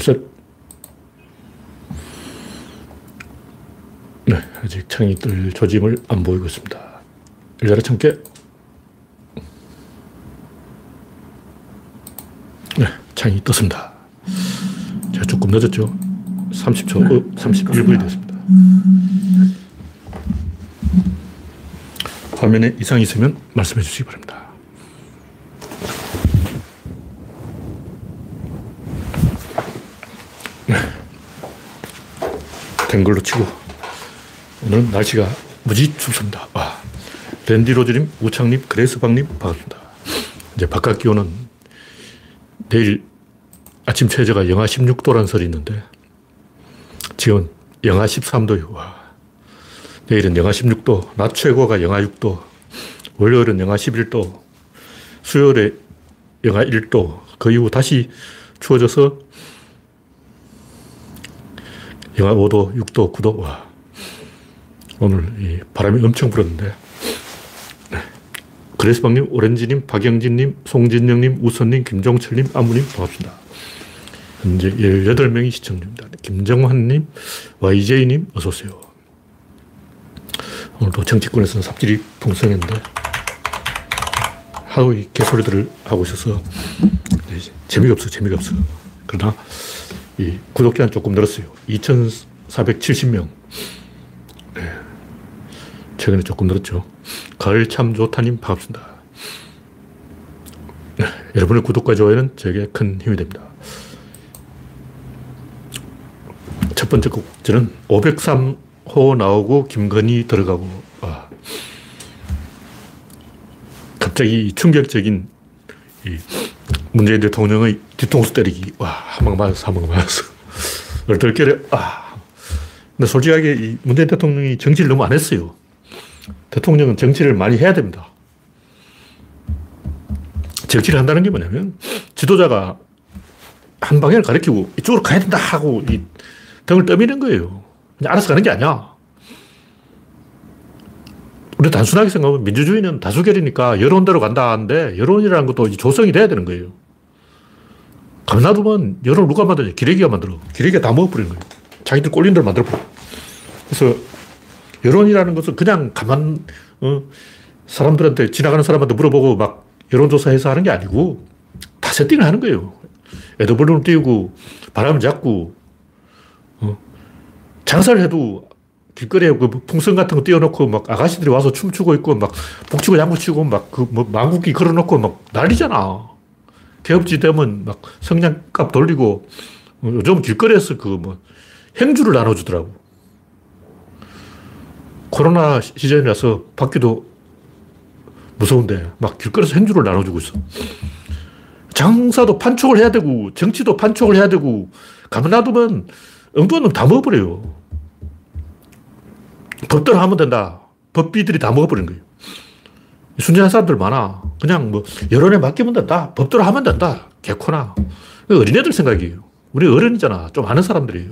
셋. 네, 아직 창이 뜰 조짐을 안 보이고 있습니다. 열자리 참깨. 네, 창이 떴습니다. 제가 조금 늦었죠. 30초, 어, 31분이 됐습니다. 화면에 이상이 있으면 말씀해 주시기 바랍니다. 네. 된 걸로 치고 오늘은 날씨가 무지 춥습니다. 아, 랜디 로즈님, 우창님, 그레스방님 반갑습니다. 이제 바깥 기온은 내일 아침 최저가 영하 16도라는 설이 있는데 지금 영하 13도요. 와. 내일은 영하 16도, 낮 최고가 영하 6도, 월요일은 영하 11도, 수요일에 영하 1도, 그 이후 다시 추워져서 영하 5도, 6도, 9도. 와. 오늘 바람이 엄청 불었는데. 네. 그레스방님, 오렌지님, 박영진님, 송진영님, 우선님, 김종철님, 아무님, 반갑습니다. 현재 18명이 시청 중입니다. 김정환님, YJ님, 어서오세요. 오늘도 정치권에서는 삽질이 풍성했는데, 하루 이 개소리들을 하고 있어서 재미가 없어, 재미가 없어. 그러나 이 구독자는 조금 늘었어요. 2,470명. 네. 최근에 조금 늘었죠. 가을 참 좋다님 반갑습니다. 네. 여러분의 구독과 좋아요는 저에게 큰 힘이 됩니다. 첫 번째 곡지는 503호 나오고 김건희 들어가고 와. 갑자기 충격적인 이 문재인 대통령의 뒤통수 때리기 와 한 방 맞았어 한 방 맞았어 얼떨결에 아 근데 솔직하게 이 문재인 대통령이 정치를 너무 안 했어요 대통령은 정치를 많이 해야 됩니다 정치를 한다는 게 뭐냐면 지도자가 한 방향을 가리키고 이쪽으로 가야 된다 하고 이 등을 떠미는 거예요. 그냥 알아서 가는 게 아니야. 우리 단순하게 생각하면 민주주의는 다수결이니까 여론대로 간다 하는데 여론이라는 것도 조성이 돼야 되는 거예요. 가만 놔두면 여론을 누가 만드냐? 기레기가 만들어. 기레기가 다 먹어버리는 거예요. 자기들 꼴린 대로 만들어버려. 그래서 여론이라는 것은 그냥 가만, 어, 사람들한테, 지나가는 사람한테 물어보고 막 여론조사해서 하는 게 아니고 다 세팅을 하는 거예요. 에드벌룬을 띄우고 바람을 잡고 장사를 해도 길거리에 그 풍선 같은 거 띄워놓고 막 아가씨들이 와서 춤추고 있고 막 북치고 양구치고 막 그 뭐 망국기 걸어놓고 막 난리잖아. 개업지 되면 막 성냥값 돌리고 요즘 길거리에서 그 뭐 행주를 나눠주더라고. 코로나 시즌이라서 밖에도 무서운데 막 길거리에서 행주를 나눠주고 있어. 장사도 판촉을 해야 되고 정치도 판촉을 해야 되고 가만 놔두면 엉뚱한 놈 다 먹어버려요. 법대로 하면 된다. 법비들이 다 먹어버린 거예요. 순진한 사람들 많아. 그냥 뭐 여론에 맡기면 된다. 법대로 하면 된다. 개코나. 어린애들 생각이에요. 우리 어른이잖아. 좀 아는 사람들이에요.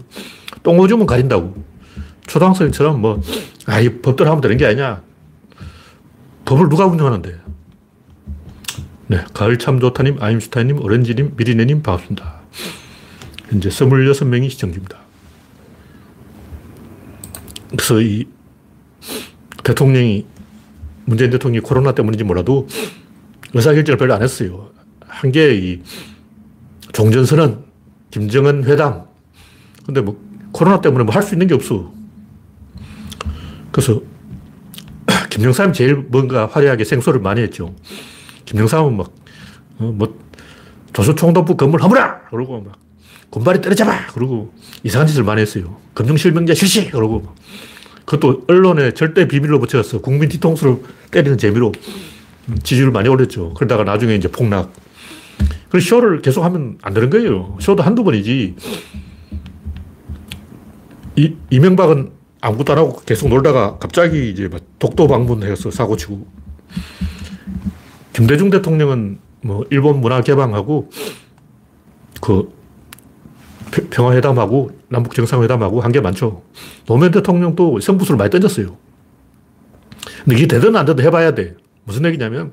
똥 오줌은 가린다고. 초등학생처럼 뭐, 아, 이 법대로 하면 되는 게 아니냐. 법을 누가 운영하는데. 네. 가을 참 좋다님, 아임슈타인님, 오렌지님, 미리네님 반갑습니다. 현재 26명이 시청 중입니다. 그래서 이 대통령이, 문재인 대통령이 코로나 때문인지 몰라도 의사결정을 별로 안 했어요. 한 게 이 종전선언, 김정은 회담. 근데 뭐 코로나 때문에 뭐 할 수 있는 게 없어. 그래서 김정삼이 제일 뭔가 화려하게 생소를 많이 했죠. 김정삼은 막, 어, 뭐, 조선총독부 건물 허물라! 그러고 막, 군발이 때려잡아! 그러고 이상한 짓을 많이 했어요. 금융실명제 실시! 그러고 막. 그것도 언론에 절대 비밀로 붙여서 국민 뒤통수를 때리는 재미로 지지율 많이 올렸죠. 그러다가 나중에 이제 폭락. 그 쇼를 계속 하면 안 되는 거예요. 쇼도 한두 번이지. 이, 이명박은 아무것도 안 하고 계속 놀다가 갑자기 이제 독도 방문해서 사고치고. 김대중 대통령은 뭐 일본 문화 개방하고 그 평화회담하고 남북 정상회담하고 한 게 많죠. 노무현 대통령도 성부수를 많이 던졌어요. 근데 이게 되든 안 되든 해봐야 돼. 무슨 얘기냐면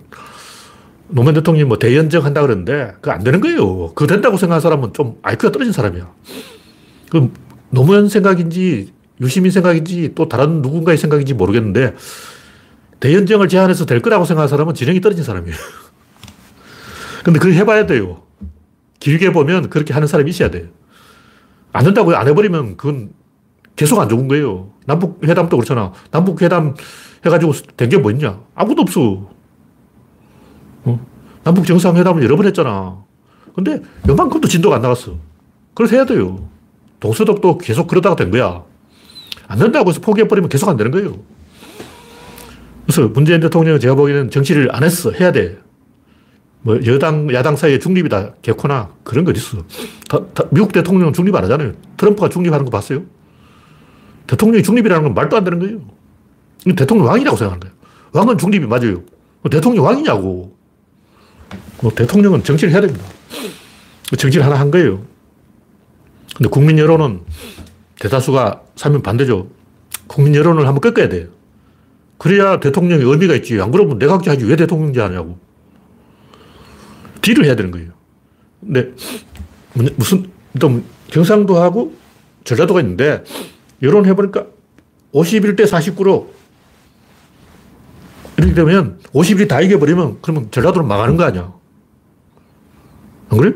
노무현 대통령이 뭐 대연정 한다 그러는데 그거 안 되는 거예요. 그거 된다고 생각하는 사람은 좀 IQ가 떨어진 사람이야. 그 노무현 생각인지 유시민 생각인지 또 다른 누군가의 생각인지 모르겠는데 대연정을 제안해서 될 거라고 생각하는 사람은 지능이 떨어진 사람이에요. 근데 그걸 해봐야 돼요. 길게 보면 그렇게 하는 사람이 있어야 돼요. 안 된다고 안 해버리면 그건 계속 안 좋은 거예요. 남북회담도 그렇잖아. 남북회담 해가지고 된 게 뭐 있냐? 아무것도 없어. 어? 남북 정상회담을 여러 번 했잖아. 근데 요만큼도 진도가 안 나갔어. 그래서 해야 돼요. 동서독도 계속 그러다가 된 거야. 안 된다고 해서 포기해버리면 계속 안 되는 거예요. 그래서 문재인 대통령은 제가 보기에는 정치를 안 했어. 해야 돼. 뭐 여당, 야당 사이에 중립이다. 개코나. 그런 거 어딨어. 다, 다, 미국 대통령은 중립 안 하잖아요. 트럼프가 중립하는 거 봤어요? 대통령이 중립이라는 건 말도 안 되는 거예요. 대통령 왕이라고 생각하는 거예요. 왕은 중립이 맞아요. 뭐 대통령 왕이냐고. 뭐 대통령은 정치를 해야 됩니다. 정치를 하나 한 거예요. 근데 국민 여론은 대다수가 사면 반대죠. 국민 여론을 한번 꺾어야 돼요. 그래야 대통령이 의미가 있지. 안 그러면 내각제 하지 왜 대통령제 하냐고. 딜을 해야 되는 거예요. 근데 무슨 또 경상도 하고 전라도가 있는데 여론 해보니까 51대 49로 이렇게 되면 50일이 다 이겨버리면 그러면 전라도는 망하는 거 아니야. 안 그래요?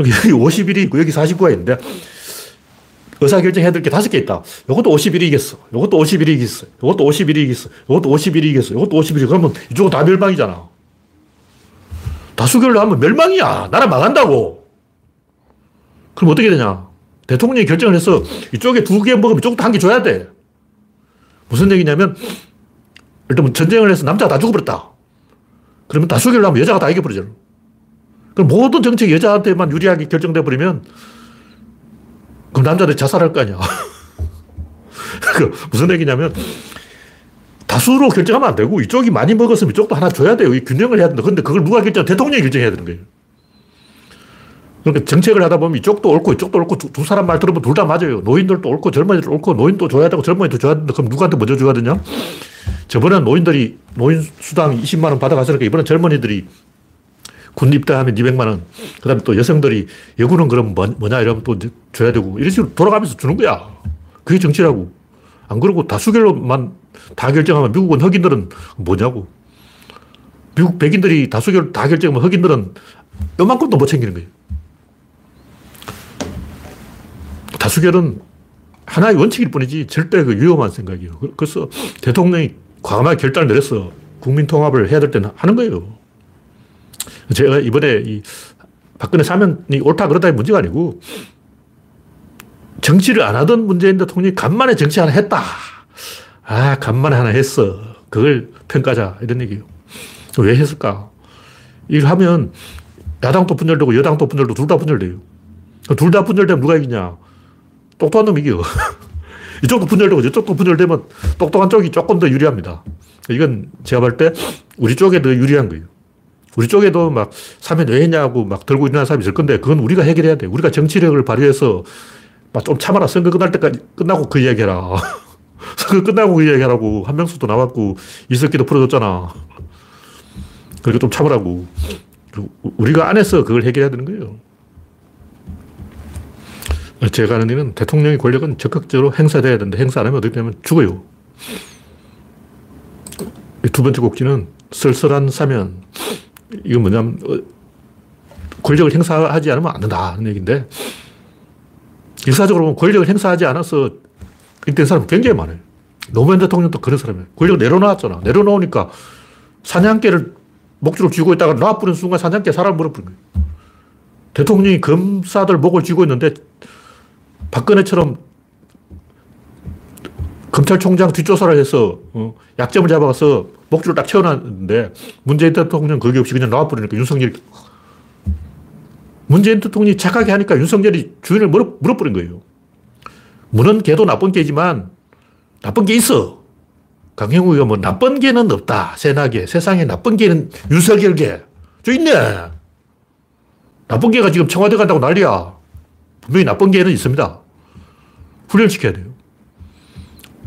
여기 51이 있고 여기 49가 있는데 의사결정 해야 될 게 다섯 개 있다. 이것도 51이 이겼어. 이것도 51이 이겼어. 이것도 51이 이겼어. 이것도 51이 이겼어. 이것도 51이 그러면 이쪽은 다 멸망이잖아. 다수결로 하면 멸망이야. 나라 망한다고. 그럼 어떻게 되냐? 대통령이 결정을 해서 이쪽에 두 개 먹으면 이쪽도 한 개 줘야 돼. 무슨 얘기냐면, 일단 전쟁을 해서 남자가 다 죽어버렸다. 그러면 다수결로 하면 여자가 다 이겨버리잖아. 그럼 모든 정책이 여자한테만 유리하게 결정돼 버리면, 그럼 남자들이 자살할 거 아니야. 그 무슨 얘기냐면, 다수로 결정하면 안 되고 이쪽이 많이 먹었으면 이쪽도 하나 줘야 돼요. 이 균형을 해야 된다. 근데 그걸 누가 결정? 대통령이 결정해야 되는 거예요. 그러니까 정책을 하다 보면 이쪽도 옳고 이쪽도 옳고 두, 두 사람 말 들으면 둘 다 맞아요. 노인들도 옳고 젊은이도 옳고 노인도 줘야 되고 젊은이도 줘야 된다. 그럼 누구한테 먼저 줘야 되냐? 저번엔 노인들이 노인 수당 20만 원 받아갔으니까 이번엔 젊은이들이 군 입대하면 200만 원. 그 다음에 또 여성들이 여군은 그럼 뭐, 뭐냐 이러면 또 줘야 되고 이런 식으로 돌아가면서 주는 거야. 그게 정치라고. 안 그러고 다수결로만 다 결정하면 미국은 흑인들은 뭐냐고. 미국 백인들이 다수결 다 결정하면 흑인들은 요만큼도 못 챙기는 거예요. 다수결은 하나의 원칙일 뿐이지 절대 그 위험한 생각이에요. 그래서 대통령이 과감하게 결단을 내렸어. 국민 통합을 해야 될 때는 하는 거예요. 제가 이번에 이 박근혜 사면이 옳다 그러다의 문제가 아니고 정치를 안 하던 문재인 대통령이 간만에 정치 하나 했다. 아, 간만에 하나 했어. 그걸 평가자. 이런 얘기예요. 왜 했을까? 이걸 하면 야당도 분열되고 여당도 분열되고 둘 다 분열돼요. 둘 다 분열되면 누가 이기냐? 똑똑한 놈이 이겨. 이쪽도 분열되고 이쪽도 분열되면 똑똑한 쪽이 조금 더 유리합니다. 이건 제가 볼 때 우리 쪽에 더 유리한 거예요. 우리 쪽에도 막 사면 왜 했냐고 막 들고 일어나는 사람이 있을 건데 그건 우리가 해결해야 돼. 우리가 정치력을 발휘해서 좀 참아라. 선거 끝날 때까지 끝나고 그 이야기 해라. 선거 끝나고 그 이야기 하라고. 한명수도 나왔고, 이석기도 풀어줬잖아. 그러니까 좀 참으라고. 우리가 안에서 그걸 해결해야 되는 거예요. 제가 아는 일은 대통령의 권력은 적극적으로 행사돼야 되는데 행사 안 하면 어떻게 되면 죽어요. 두 번째 곡지는 쓸쓸한 사면. 이건 뭐냐면, 어, 권력을 행사하지 않으면 안 된다. 하는 얘기인데, 일사적으로 보면 권력을 행사하지 않아서 된 사람 굉장히 많아요. 노무현 대통령도 그런 사람이에요. 권력을 내려놓았잖아. 내려놓으니까 사냥개를 목줄을 쥐고 있다가 놔버린 순간 사냥개 사람 물어버린 거예요. 대통령이 검사들 목을 쥐고 있는데 박근혜처럼 검찰총장 뒷조사를 해서 어, 약점을 잡아서 목줄을 딱 채워놨는데 문재인 대통령 거기 없이 그냥 나와버리니까 윤석열이 문재인 대통령이 착하게 하니까 윤석열이 주인을 물어, 물어버린 거예요. 문은 개도 나쁜 개지만 나쁜 게 있어. 강형우가 뭐 나쁜 개는 없다. 세나게. 세상에 나쁜 개는 윤석열 개. 저 있네. 나쁜 개가 지금 청와대 간다고 난리야. 분명히 나쁜 개는 있습니다. 훈련시켜야 돼요.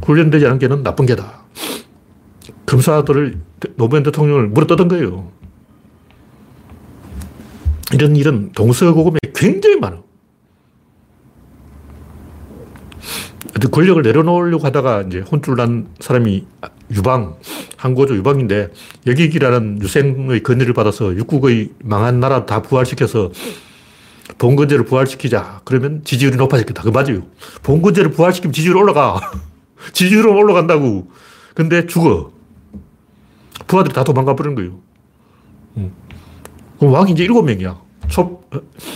훈련되지 않은 개는 나쁜 개다. 검사들을 노무현 대통령을 물어뜯은 거예요. 이런 일은 동서고금에 굉장히 많아. 권력을 내려놓으려고 하다가 이제 혼쭐 난 사람이 유방, 한고조 유방인데 여기기라는 유생의 건의를 받아서 육국의 망한 나라 다 부활시켜서 봉건제를 부활시키자. 그러면 지지율이 높아지겠다. 그 맞아요. 봉건제를 부활시키면 지지율 올라가. 지지율은 올라간다고. 근데 죽어. 부하들이 다 도망가 버리는 거예요. 음. 그럼 왕이 이제 일곱 명이야. 초,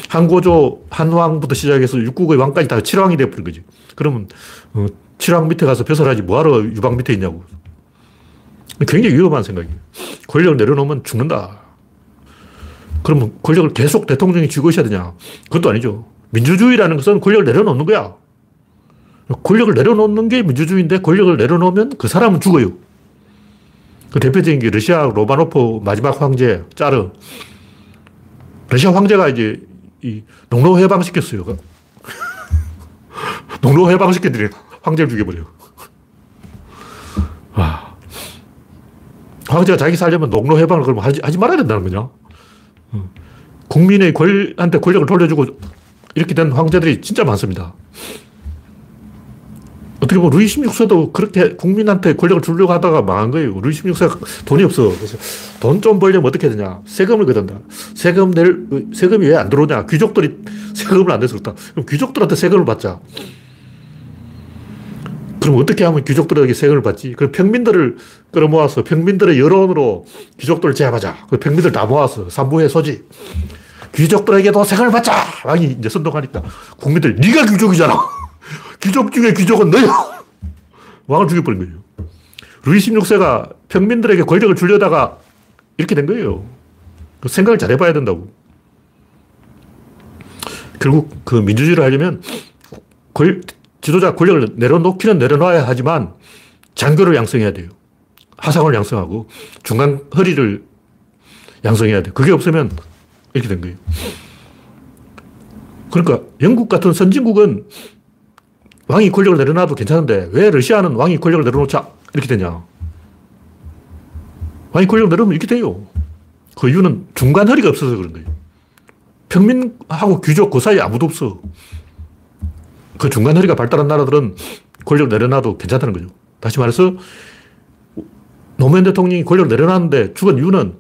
한고조, 한왕부터 시작해서 육국의 왕까지 다 칠왕이 되어버린 거지. 그러면, 어, 칠왕 밑에 가서 벼슬하지 뭐하러 유방 밑에 있냐고. 굉장히 위험한 생각이에요. 권력을 내려놓으면 죽는다. 그러면 권력을 계속 대통령이 쥐고 있어야 되냐? 그것도 아니죠. 민주주의라는 것은 권력을 내려놓는 거야. 권력을 내려놓는 게 민주주의인데 권력을 내려놓으면 그 사람은 죽어요. 그 대표적인 게 러시아 로마노프 마지막 황제, 짜르. 러시아 황제가 이제 이 농로 해방시켰어요. 농로 해방시켰더니 황제를 죽여버려요. 와. 황제가 자기 살려면 농로 해방을 그러면 하지, 하지 말아야 된다는 거냐? 국민의 권, 한테 권력을 돌려주고 이렇게 된 황제들이 진짜 많습니다. 어떻게 보면 루이 16세도 그렇게 국민한테 권력을 주려고 하다가 망한 거예요. 루이 16세가 돈이 없어. 그래서 돈 좀 벌려면 어떻게 되냐. 세금을 걷는다. 세금 낼, 세금이 왜 안 들어오냐. 귀족들이 세금을 안 내서 그렇다. 그럼 귀족들한테 세금을 받자. 그럼 어떻게 하면 귀족들에게 세금을 받지? 그럼 평민들을 끌어모아서 평민들의 여론으로 귀족들을 제압하자. 그 평민들 다 모아서 삼부의 소지. 귀족들에게도 세금을 받자! 왕이 이제 선동하니까 국민들, 네가 귀족이잖아! 귀족 중에 귀족은 너야! 왕을 죽여버린 거예요. 루이 16세가 평민들에게 권력을 주려다가 이렇게 된 거예요. 그 생각을 잘 해봐야 된다고. 결국 그 민주주의를 하려면 권, 지도자 권력을 내려놓기는 내려놔야 하지만 장교를 양성해야 돼요. 하상을 양성하고 중간 허리를 양성해야 돼요. 그게 없으면 이렇게 된 거예요. 그러니까 영국 같은 선진국은 왕이 권력을 내려놔도 괜찮은데 왜 러시아는 왕이 권력을 내려놓자 이렇게 되냐. 왕이 권력을 내려놓으면 이렇게 돼요. 그 이유는 중간 허리가 없어서 그런 거예요. 평민하고 귀족 그 사이에 아무도 없어. 그 중간 허리가 발달한 나라들은 권력을 내려놔도 괜찮다는 거죠. 다시 말해서 노무현 대통령이 권력을 내려놨는데 죽은 이유는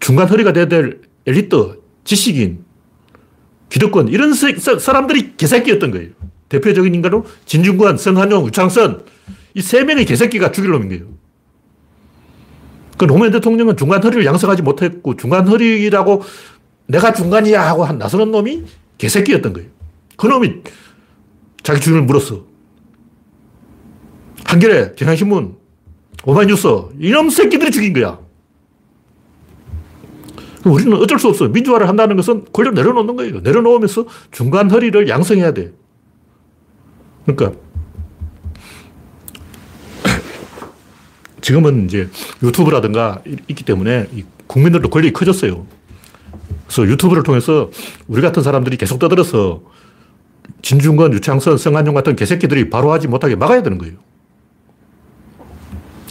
중간 허리가 돼야 될 엘리트, 지식인, 기득권 이런 사 람들이 개새끼였던 거예요. 대표적인 인간으로 진중권, 성한용, 유창선 이 세 명의 개새끼가 죽일 놈인 거예요. 그 노무현 대통령은 중간 허리를 양성하지 못했고 중간 허리라고 내가 중간이야 하고 한 나서는 놈이 개새끼였던 거예요. 그 놈이 자기 주인을 물었어. 한겨레, 경향신문, 오마이뉴스 이놈 새끼들이 죽인 거야. 우리는 어쩔 수 없어. 민주화를 한다는 것은 권력 내려놓는 거예요. 내려놓으면서 중간 허리를 양성해야 돼. 그러니까 지금은 이제 유튜브라든가 있기 때문에 국민들도 권력이 커졌어요. 그래서 유튜브를 통해서 우리 같은 사람들이 계속 떠들어서 진중권, 유창선, 성한용 같은 개새끼들이 바로 하지 못하게 막아야 되는 거예요.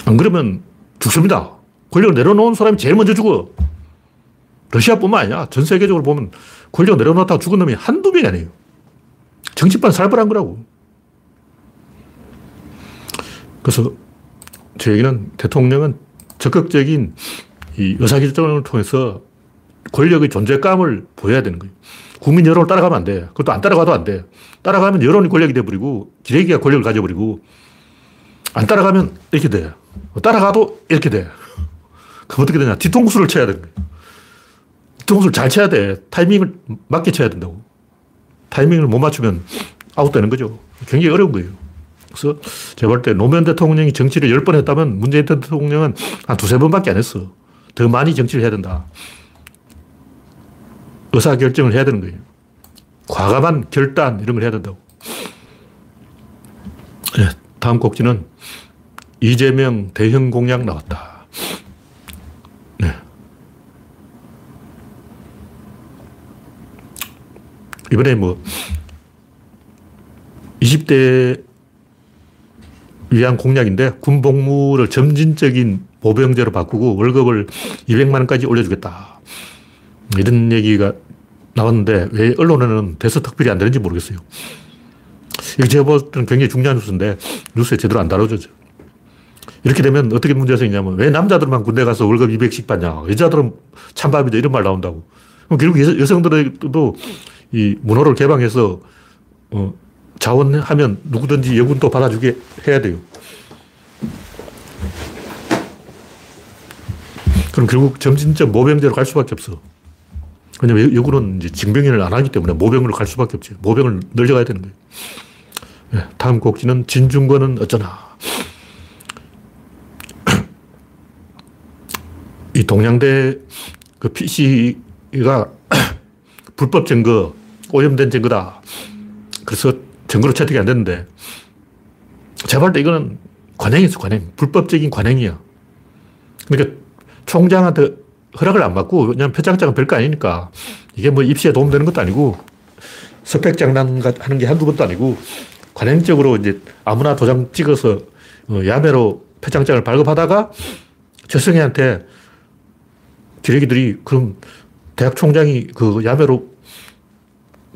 안 그러면 죽습니다. 권력을 내려놓은 사람이 제일 먼저 죽어. 러시아뿐만 아니야. 전 세계적으로 보면 권력 내려놓다가 죽은 놈이 한두 명이 아니에요. 정치판 살벌한 거라고. 그래서 제 얘기는 대통령은 적극적인 이 의사결정을 통해서 권력의 존재감을 보여야 되는 거예요. 국민 여론을 따라가면 안 돼. 그것도 안 따라가도 안 돼. 따라가면 여론이 권력이 돼버리고, 기레기가 권력을 가져버리고, 안 따라가면 이렇게 돼. 따라가도 이렇게 돼. 그럼 어떻게 되냐. 뒤통수를 쳐야 되는 거예요. 뒤통수를 잘 쳐야 돼. 타이밍을 맞게 쳐야 된다고. 타이밍을 못 맞추면 아웃되는 거죠. 굉장히 어려운 거예요. 그래서 제가 볼 때 노무현 대통령이 정치를 10번 했다면 문재인 대통령은 한 두세 번밖에 안 했어. 더 많이 정치를 해야 된다. 의사결정을 해야 되는 거예요. 과감한 결단 이런 걸 해야 된다고. 네, 다음 곡지는 이재명 대형 공약 나왔다. 네. 이번에 뭐 20대 위한 공약인데 군복무를 점진적인 보병제로 바꾸고 월급을 200만 원까지 올려주겠다. 이런 얘기가 나왔는데 왜 언론에는 대서특필이 안 되는지 모르겠어요. 이거 제가 볼 때는 굉장히 중요한 뉴스인데 뉴스에 제대로 안 다뤄져죠. 이렇게 되면 어떻게 문제가 생기냐면 왜 남자들만 군대 가서 월급 200씩 받냐. 여자들은 찬밥이다. 이런 말 나온다고. 그럼 결국 여, 성들도 이 문호를 개방해서 어, 자원하면 누구든지 여군도 받아주게 해야 돼요. 그럼 결국 점진적 모병제로 갈 수밖에 없어. 왜냐면 여군은 이제 징병인을 안 하기 때문에 모병으로 갈 수밖에 없지. 모병을 늘려가야 되는 거예요. 네, 다음 곡지는 진중권은 어쩌나. 이 동양대 그 PC가 불법 증거, 오염된 증거다. 그래서 증거로 채택이 안 됐는데, 제발 때 이거는 관행이었어, 관행. 불법적인 관행이야. 그러니까 총장한테 허락을 안 받고, 그냥 표창장은 별거 아니니까, 이게 뭐 입시에 도움되는 것도 아니고, 스펙 장난 하는 게 한두 번도 아니고, 관행적으로 이제 아무나 도장 찍어서 어, 야매로 표창장을 발급하다가 최승희한테 기레기들이 그럼 대학 총장이 그 야매로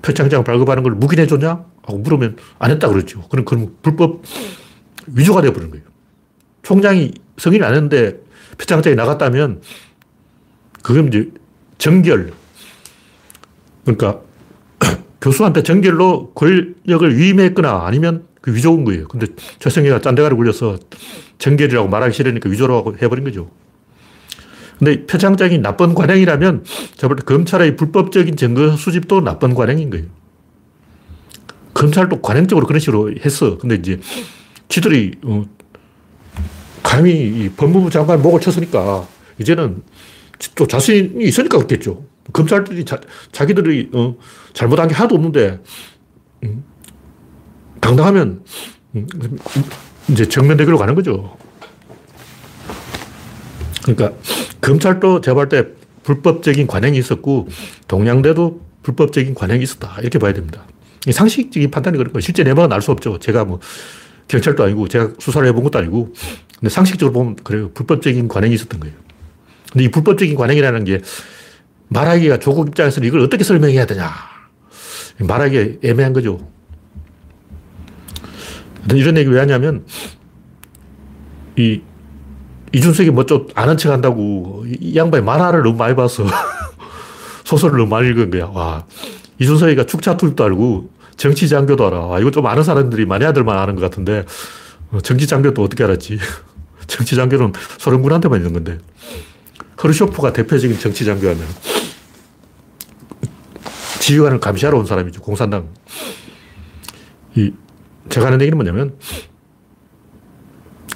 표창장 발급하는 걸 묵인해 줬냐? 하고 물으면 안 했다 그랬죠. 그럼 그럼 불법 위조가 되어버린 거예요. 총장이 승인을 안 했는데 표창장이 나갔다면 그건 이제 정결. 그러니까 교수한테 정결로 권력을 위임했거나 아니면 그 위조인 거예요. 근데 최승희가 짠대가리 굴려서 정결이라고 말하기 싫으니까 위조라고 해버린 거죠. 근데 표창장이 나쁜 관행이라면 저볼 검찰의 불법적인 증거 수집도 나쁜 관행인 거예요. 검찰도 관행적으로 그런 식으로 했어. 근데 이제 지들이 어, 감히 법무부 장관 목을 쳤으니까 이제는 또 자신이 있으니까 그렇겠죠. 검찰들이 자, 자기들이 어, 잘못한 게 하나도 없는데 음, 당당하면 음, 이제 정면 대결로 가는 거죠. 그러니까 검찰도 제가 볼 때 불법적인 관행이 있었고 동양대도 불법적인 관행이 있었다. 이렇게 봐야 됩니다. 상식적인 판단이 그런 거예요. 실제 내막은 알 수 없죠. 제가 뭐 경찰도 아니고 제가 수사를 해본 것도 아니고 근데 상식적으로 보면 그래요. 불법적인 관행이 있었던 거예요. 근데 이 불법적인 관행이라는 게 말하기가 조국 입장에서는 이걸 어떻게 설명해야 되냐. 말하기 애매한 거죠. 이런 얘기 왜 하냐면 이 이준석이 뭐 좀 아는 척 한다고 이 양반이 만화를 너무 많이 봐서 소설을 너무 많이 읽은 거야. 와. 이준석이가 축차 투입도 알고 정치 장교도 알아. 와, 이거 좀 아는 사람들이 마니아들만 아는 것 같은데 어, 정치 장교도 어떻게 알았지? 정치 장교는 소련군한테만 있는 건데. 허르쇼프가 대표적인 정치 장교하면 지휘관을 감시하러 온 사람이죠. 공산당. 이, 제가 하는 얘기는 뭐냐면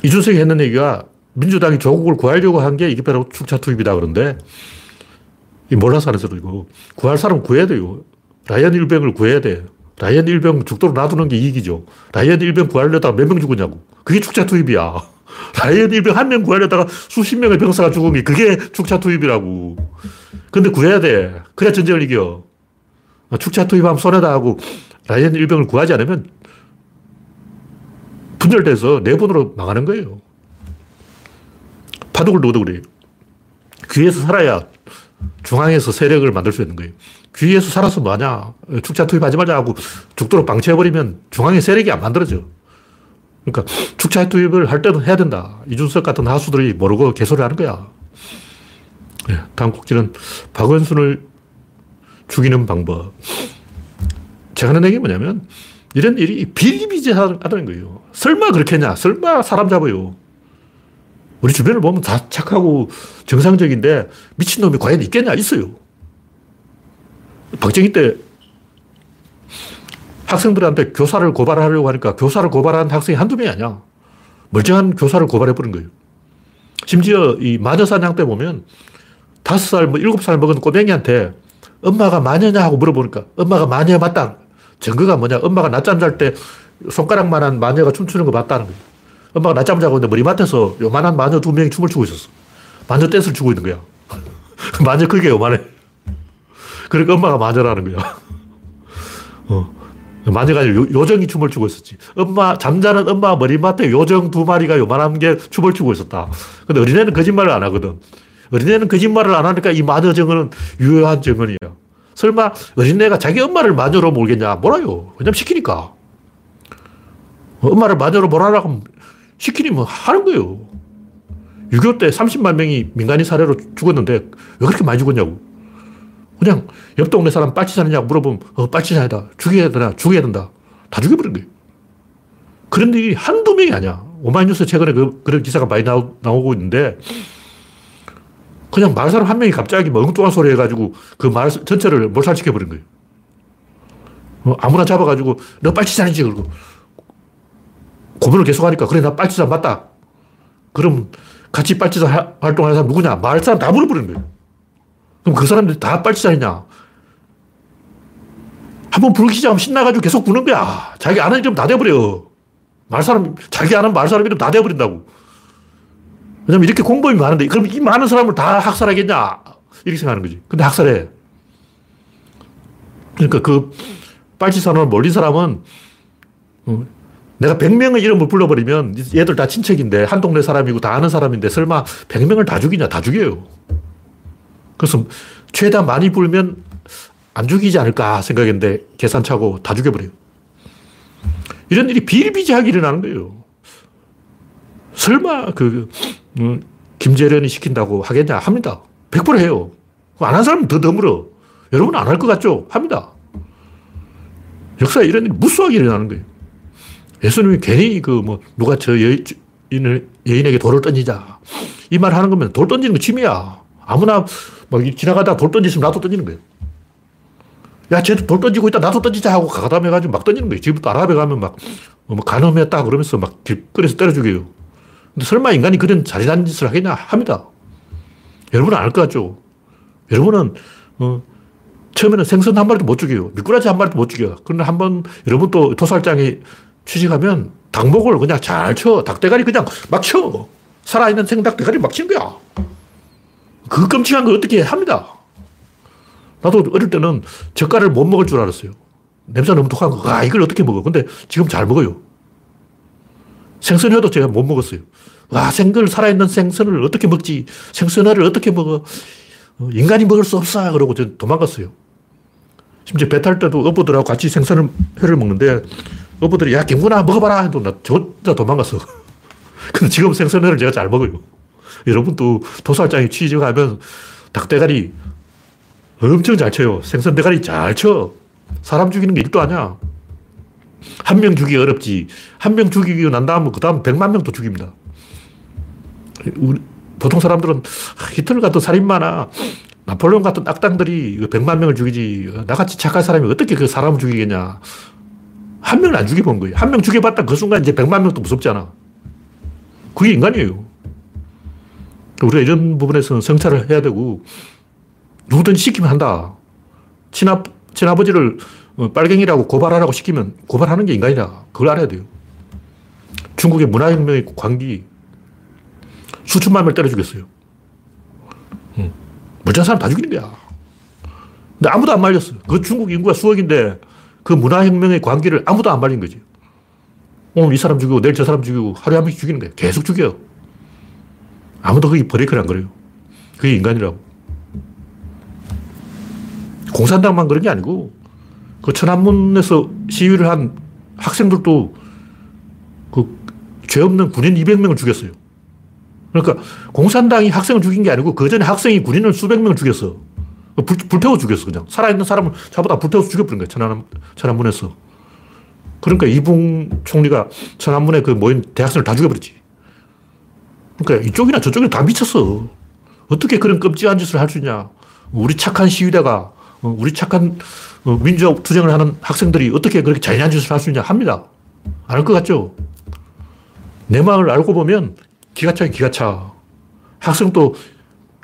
이준석이 했는 얘기가 민주당이 조국을 구하려고 한 게 이게 바로 축차 투입이다 그런데 몰라서 하는 소리고 구할 사람 구해야 돼요. 라이언 일병을 구해야 돼. 라이언 일병 죽도록 놔두는 게 이익이죠. 라이언 일병 구하려다가 몇 명 죽었냐고. 그게 축차 투입이야. 라이언 일병 한 명 구하려다가 수십 명의 병사가 죽은 게 그게 축차 투입이라고. 근데 구해야 돼. 그래야 전쟁을 이겨. 축차 투입하면 손해다 하고 라이언 일병을 구하지 않으면 분열돼서 내분으로 망하는 거예요. 바둑을 두도 그래요. 귀에서 살아야 중앙에서 세력을 만들 수 있는 거예요. 귀에서 살아서 뭐하냐. 축차 투입하지 말자 하고 죽도록 방치해버리면 중앙에 세력이 안 만들어져. 그러니까 축차 투입을 할 때는 해야 된다. 이준석 같은 하수들이 모르고 개소리 하는 거야. 네, 다음 꼭지는 박원순을 죽이는 방법. 제가 하는 얘기 뭐냐면 이런 일이 비리비재하다는 거예요. 설마 그렇겠냐? 설마 사람 잡아요. 우리 주변을 보면 다 착하고 정상적인데 미친놈이 과연 있겠냐? 있어요. 박정희 때 학생들한테 교사를 고발하려고 하니까 교사를 고발한 학생이 한두 명이 아니야. 멀쩡한 교사를 고발해버린 거예요. 심지어 이 마녀사냥 때 보면 다섯 살, 뭐 일곱 살 먹은 꼬맹이한테 엄마가 마녀냐 하고 물어보니까 엄마가 마녀 맞다. 증거가 뭐냐. 엄마가 낮잠 잘 때 손가락만한 마녀가 춤추는 거 맞다는 거예요. 엄마가 낮잠 자고 있는데 머리맡에서 요만한 마녀 두 명이 춤을 추고 있었어. 마녀 댄스를 추고 있는 거야. 마녀 크게 요만해. 그러니까 엄마가 마녀라는 거야. 어. 마녀가 아니라 요, 정이 춤을 추고 있었지. 엄마, 잠자는 엄마 머리맡에 요정 두 마리가 요만한 게 춤을 추고 있었다. 근데 어린애는 거짓말을 안 하거든. 어린애는 거짓말을 안 하니까 이 마녀 증언은 유효한 증언이야. 설마 어린애가 자기 엄마를 마녀로 몰겠냐? 몰라요. 왜냐면 시키니까. 엄마를 마녀로 몰아라고 시키면 하는 거예요. 6.25 때 30만 명이 민간인 사례로 죽었는데 왜 그렇게 많이 죽었냐고. 그냥 옆 동네 사람 빨치산이냐고 물어보면 어, 빨치산이다. 죽여야 되나? 죽여야 된다. 다 죽여버린 거예요. 그런 일이 한두 명이 아니야. 오마이뉴스 최근에 그, 그런 기사가 많이 나오, 나오고 있는데 그냥 말 사람 한 명이 갑자기 뭐 엉뚱한 소리 해가지고 그말 전체를 몰살시켜버린 거예요. 어, 아무나 잡아가지고 너 빨치산이지. 그러고 고문을 계속하니까 그래 나 빨치산 맞다. 그럼 같이 빨치산 활동하는 사람 누구냐? 말 사람 다 물어버리는 거예요. 그럼 그 사람들이 다 빨치산이냐? 한번 불기자하면 신나가지고 계속 부는 거야. 자기 아는 이름 다 돼버려. 말 사람, 자기 아는 말 사람 이름 다 돼버린다고. 왜냐면 이렇게 공범이 많은데, 그럼 이 많은 사람을 다 학살하겠냐? 이렇게 생각하는 거지. 근데 학살해. 그러니까 그 빨치산을 몰린 사람은 어, 내가 100명의 이름을 불러버리면 얘들 다 친척인데 한 동네 사람이고 다 아는 사람인데 설마 100명을 다 죽이냐? 다 죽여요. 그래서 최대한 많이 불면 안 죽이지 않을까 생각했는데 계산차고 다 죽여버려요. 이런 일이 비일비재하게 일어나는 거예요. 설마 그 음, 김재련이 시킨다고 하겠냐? 합니다. 100% 해요. 안 한 사람은 더 드물어. 여러분 안 할 것 같죠? 합니다. 역사에 이런 일이 무수하게 일어나는 거예요. 예수님이 괜히 그 뭐 누가 저 여인을, 여인에게 돌을 던지자. 이 말 하는 거면 돌 던지는 거 취미야. 아무나 막 지나가다 돌 던지시면 나도 던지는 거예요. 야, 쟤도 돌 던지고 있다. 나도 던지자 하고 가담해가지고 막 던지는 거예요. 지금부터 아랍에 가면 막, 뭐 간음했다 그러면서 막 길거리에서 때려 죽여요. 근데 설마 인간이 그런 잔인한 짓을 하겠냐? 합니다. 여러분은 알 것 같죠? 여러분은, 어, 처음에는 생선 한 마리도 못 죽여요. 미꾸라지 한 마리도 못 죽여. 그런데 한 번 여러분 또 토살장에 취직하면 닭목을 그냥 잘 쳐. 닭대가리 그냥 막 쳐. 살아있는 생닭 대가리 막 치는 거야. 그 끔찍한 걸 어떻게 합니다. 나도 어릴 때는 젓갈을 못 먹을 줄 알았어요. 냄새가 너무 독한 거. 아, 이걸 어떻게 먹어. 근데 지금 잘 먹어요. 생선회도 제가 못 먹었어요. 와, 생걸 살아있는 생선을 어떻게 먹지? 생선회를 어떻게 먹어? 어, 인간이 먹을 수 없어. 그러고 저 도망갔어요. 심지어 배 탈 때도 어부들하고 같이 생선을, 회를 먹는데 어부들이 야, 김구나 먹어봐라. 해도 나 혼자 도망갔어. 근데 지금 생선회를 제가 잘 먹어요. 여러분도 도살장에 취직하면 닭대가리 엄청 잘 쳐요. 생선 대가리 잘 쳐. 사람 죽이는 게 일도 아니야. 한 명 죽이기 어렵지. 한 명 죽이고 난 다음에 그 다음 100만 명도 죽입니다. 우리, 보통 사람들은 히틀러 같은 살인마나 나폴레옹 같은 악당들이 100만 명을 죽이지. 나같이 착한 사람이 어떻게 그 사람을 죽이겠냐. 한 명을 안 죽여본 거예요. 한 명 죽여봤다 그 순간 이제 100만 명도 무섭지 않아. 그게 인간이에요. 우리가 이런 부분에서는 성찰을 해야 되고, 누구든지 시키면 한다. 친아, 친아버지를 어, 빨갱이라고 고발하라고 시키면 고발하는 게 인간이다. 그걸 알아야 돼요. 중국의 문화혁명의 광기 수천만 명을 때려 죽였어요. 응. 멀쩡한 사람 다 죽이는 거야. 근데 아무도 안 말렸어. 그 중국 인구가 수억인데 그 문화혁명의 광기를 아무도 안 말린 거지. 오늘 이 사람 죽이고 내일 저 사람 죽이고 하루에 한 명씩 죽이는 거야. 계속 죽여. 아무도 거기 브레이크를 안 걸어요. 그게 인간이라고. 공산당만 그런 게 아니고 그 천안문에서 시위를 한 학생들도 그 죄 없는 군인 200명을 죽였어요. 그러니까 공산당이 학생을 죽인 게 아니고 그 전에 학생이 군인을 수백 명을 죽였어. 불, 불태워 죽였어, 그냥. 살아있는 사람을 잡아다 불태워서 죽여버린 거야, 천안, 천안문에서. 그러니까 이붕 총리가 천안문에 그 모인 대학생을 다 죽여버렸지. 그러니까 이쪽이나 저쪽이나 다 미쳤어. 어떻게 그런 끔찍한 짓을 할 수 있냐. 우리 착한 시위대가 어, 우리 착한 어, 민주화 투쟁을 하는 학생들이 어떻게 그렇게 잔인한 짓을 할 수 있냐 합니다. 안 할 것 같죠? 내 마음을 알고 보면 기가 차요, 기가 차. 학생도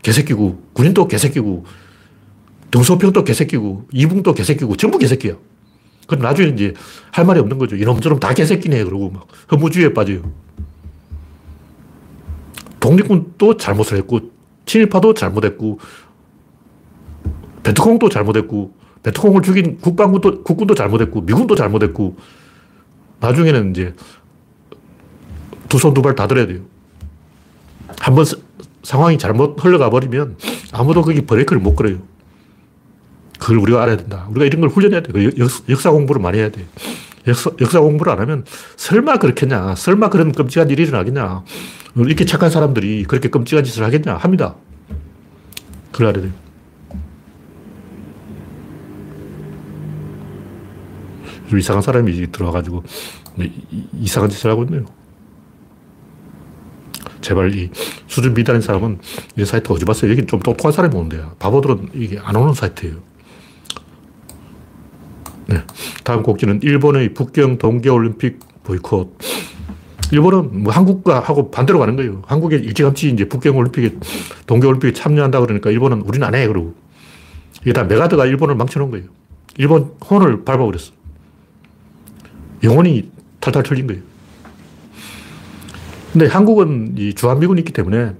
개새끼고, 군인도 개새끼고, 등소평도 개새끼고, 이붕도 개새끼고, 전부 개새끼야. 그럼 나중에 이제 할 말이 없는 거죠. 이놈저놈 다 개새끼네. 그러고 막 허무주의에 빠져요. 독립군도 잘못을 했고, 친일파도 잘못했고, 베트콩도 잘못했고, 베트콩을 죽인 국방군도, 국군도 잘못했고, 미군도 잘못했고, 나중에는 이제 두 손 두 발 다 들어야 돼요. 한번 상황이 잘못 흘러가 버리면 아무도 거기 브레이크를 못 걸어요. 그걸 우리가 알아야 된다. 우리가 이런 걸 훈련해야 돼. 그 역사 공부를 많이 해야 돼. 역사, 역사 공부를 안 하면 설마 그렇겠냐. 설마 그런 끔찍한 일이 일어나겠냐. 이렇게 착한 사람들이 그렇게 끔찍한 짓을 하겠냐. 합니다. 그걸 알아야 돼요. 이상한 사람이 들어와가지고 이상한 짓을 하고 있네요. 제발 이 수준 비단인 사람은 이 사이트 오지 마세요. 여기 좀 똑똑한 사람이 오는데요. 바보들은 이게 안 오는 사이트예요. 네. 다음 곡지는 일본의 북경 동계올림픽 보이콧. 일본은 뭐 한국과 하고 반대로 가는 거예요. 한국에 일찌감치 이제 북경올림픽에 동계올림픽에 참여한다 그러니까 일본은 우리는 안 해. 그러고. 이게 다 메가드가 일본을 망쳐놓은 거예요. 일본 혼을 밟아버렸어. 영혼이 탈탈 털린 거예요. 근데 한국은 이 주한미군이 있기 때문에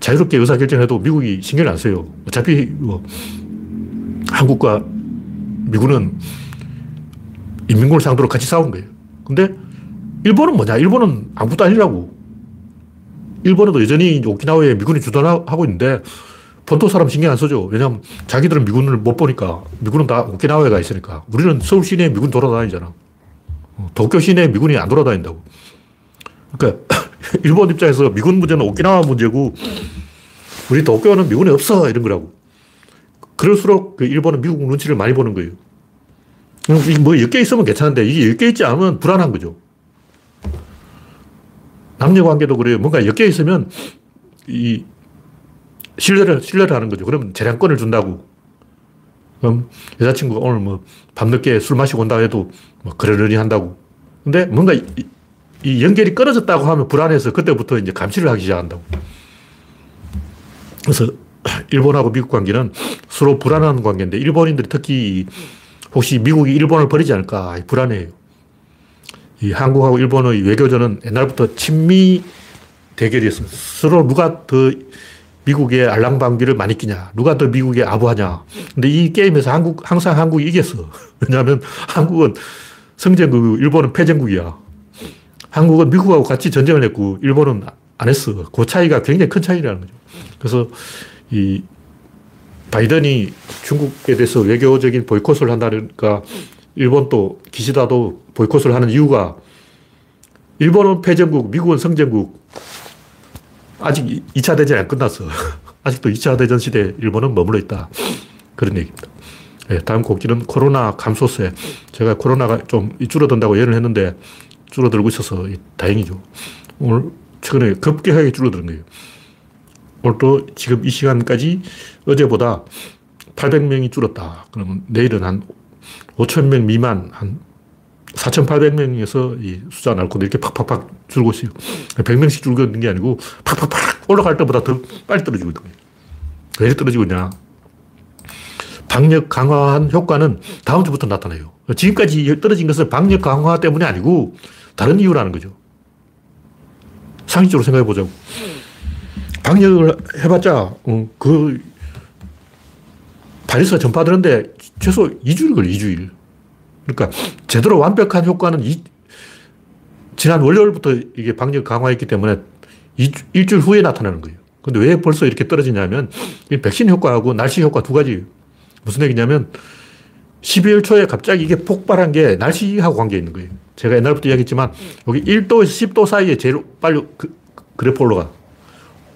자유롭게 의사결정해도 미국이 신경을 안 써요. 어차피 뭐 한국과 미군은 인민군을 상대로 같이 싸운 거예요. 근데 일본은 뭐냐? 일본은 아무것도 아니라고. 일본에도 여전히 오키나와에 미군이 주둔하고 있는데 본토 사람 신경 안 써줘. 왜냐면 자기들은 미군을 못 보니까 미군은 다 오키나와에 가 있으니까. 우리는 서울 시내에 미군 돌아다니잖아. 어, 도쿄 시내에 미군이 안 돌아다닌다고. 그러니까 일본 입장에서 미군 문제는 오키나와 문제고 우리 도쿄는 미군이 없어 이런 거라고. 그럴수록 그 일본은 미국 눈치를 많이 보는 거예요. 뭐 10개 있으면 괜찮은데 이게 10개 있지 않으면 불안한 거죠. 남녀 관계도 그래요. 뭔가 10개 있으면 이 신뢰를, 신뢰를 하는 거죠. 그러면 재량권을 준다고. 그럼 여자친구가 오늘 뭐 밤늦게 술 마시고 온다 해도 뭐 그러려니 한다고. 근데 뭔가 이, 이 연결이 끊어졌다고 하면 불안해서 그때부터 이제 감시를 하기 시작한다고. 그래서 일본하고 미국 관계는 서로 불안한 관계인데 일본인들이 특히 혹시 미국이 일본을 버리지 않을까 불안해요. 이 한국하고 일본의 외교전은 옛날부터 친미 대결이었습니다. 서로 누가 더 미국의 알랑방귀를 많이 끼냐, 누가 더 미국에 아부하냐. 근데 이 게임에서 한국, 항상 한국이 이겼어. 왜냐하면 한국은 성전국, 일본은 패전국이야. 한국은 미국하고 같이 전쟁을 했고, 일본은 안 했어. 그 차이가 굉장히 큰 차이라는 거죠. 그래서 이 바이든이 중국에 대해서 외교적인 보이콧을 한다니까 일본도 기시다도 보이콧을 하는 이유가 일본은 패전국, 미국은 성전국. 아직 2차 대전이 안 끝났어. 아직도 2차 대전 시대에 일본은 머물러 있다. 그런 얘기입니다. 네, 다음 곡지는 코로나 감소세. 제가 코로나가 좀 줄어든다고 예언을 했는데 줄어들고 있어서 다행이죠. 오늘 최근에 급격하게 줄어드는 거예요. 오늘도 지금 이 시간까지 어제보다 800명이 줄었다. 그러면 내일은 한 5,000명 미만, 한 4,800명에서 이 숫자 날고 이렇게 팍팍팍 줄고 있어요. 100명씩 줄고 있는 게 아니고 팍팍팍 올라갈 때보다 더 빨리 떨어지고 있는 거예요. 왜 떨어지고 있냐? 방역 강화한 효과는 다음 주부터 나타나요. 지금까지 떨어진 것은 방역 강화 때문이 아니고 다른 이유라는 거죠. 상식적으로 생각해 보자고. 방역을 해봤자, 어, 그, 바이러스가 전파되는데 최소 2주일 걸려, 2주일. 그러니까 제대로 완벽한 효과는 이, 지난 월요일부터 이게 방역 강화했기 때문에 이, 일주일 후에 나타나는 거예요. 근데 왜 벌써 이렇게 떨어지냐면 이 백신 효과하고 날씨 효과 두 가지. 무슨 얘기냐면 12월 초에 갑자기 이게 폭발한 게 날씨하고 관계 있는 거예요. 제가 옛날부터 이야기했지만 여기 1도에서 10도 사이에 제일 빨리 그, 그래프 올라가.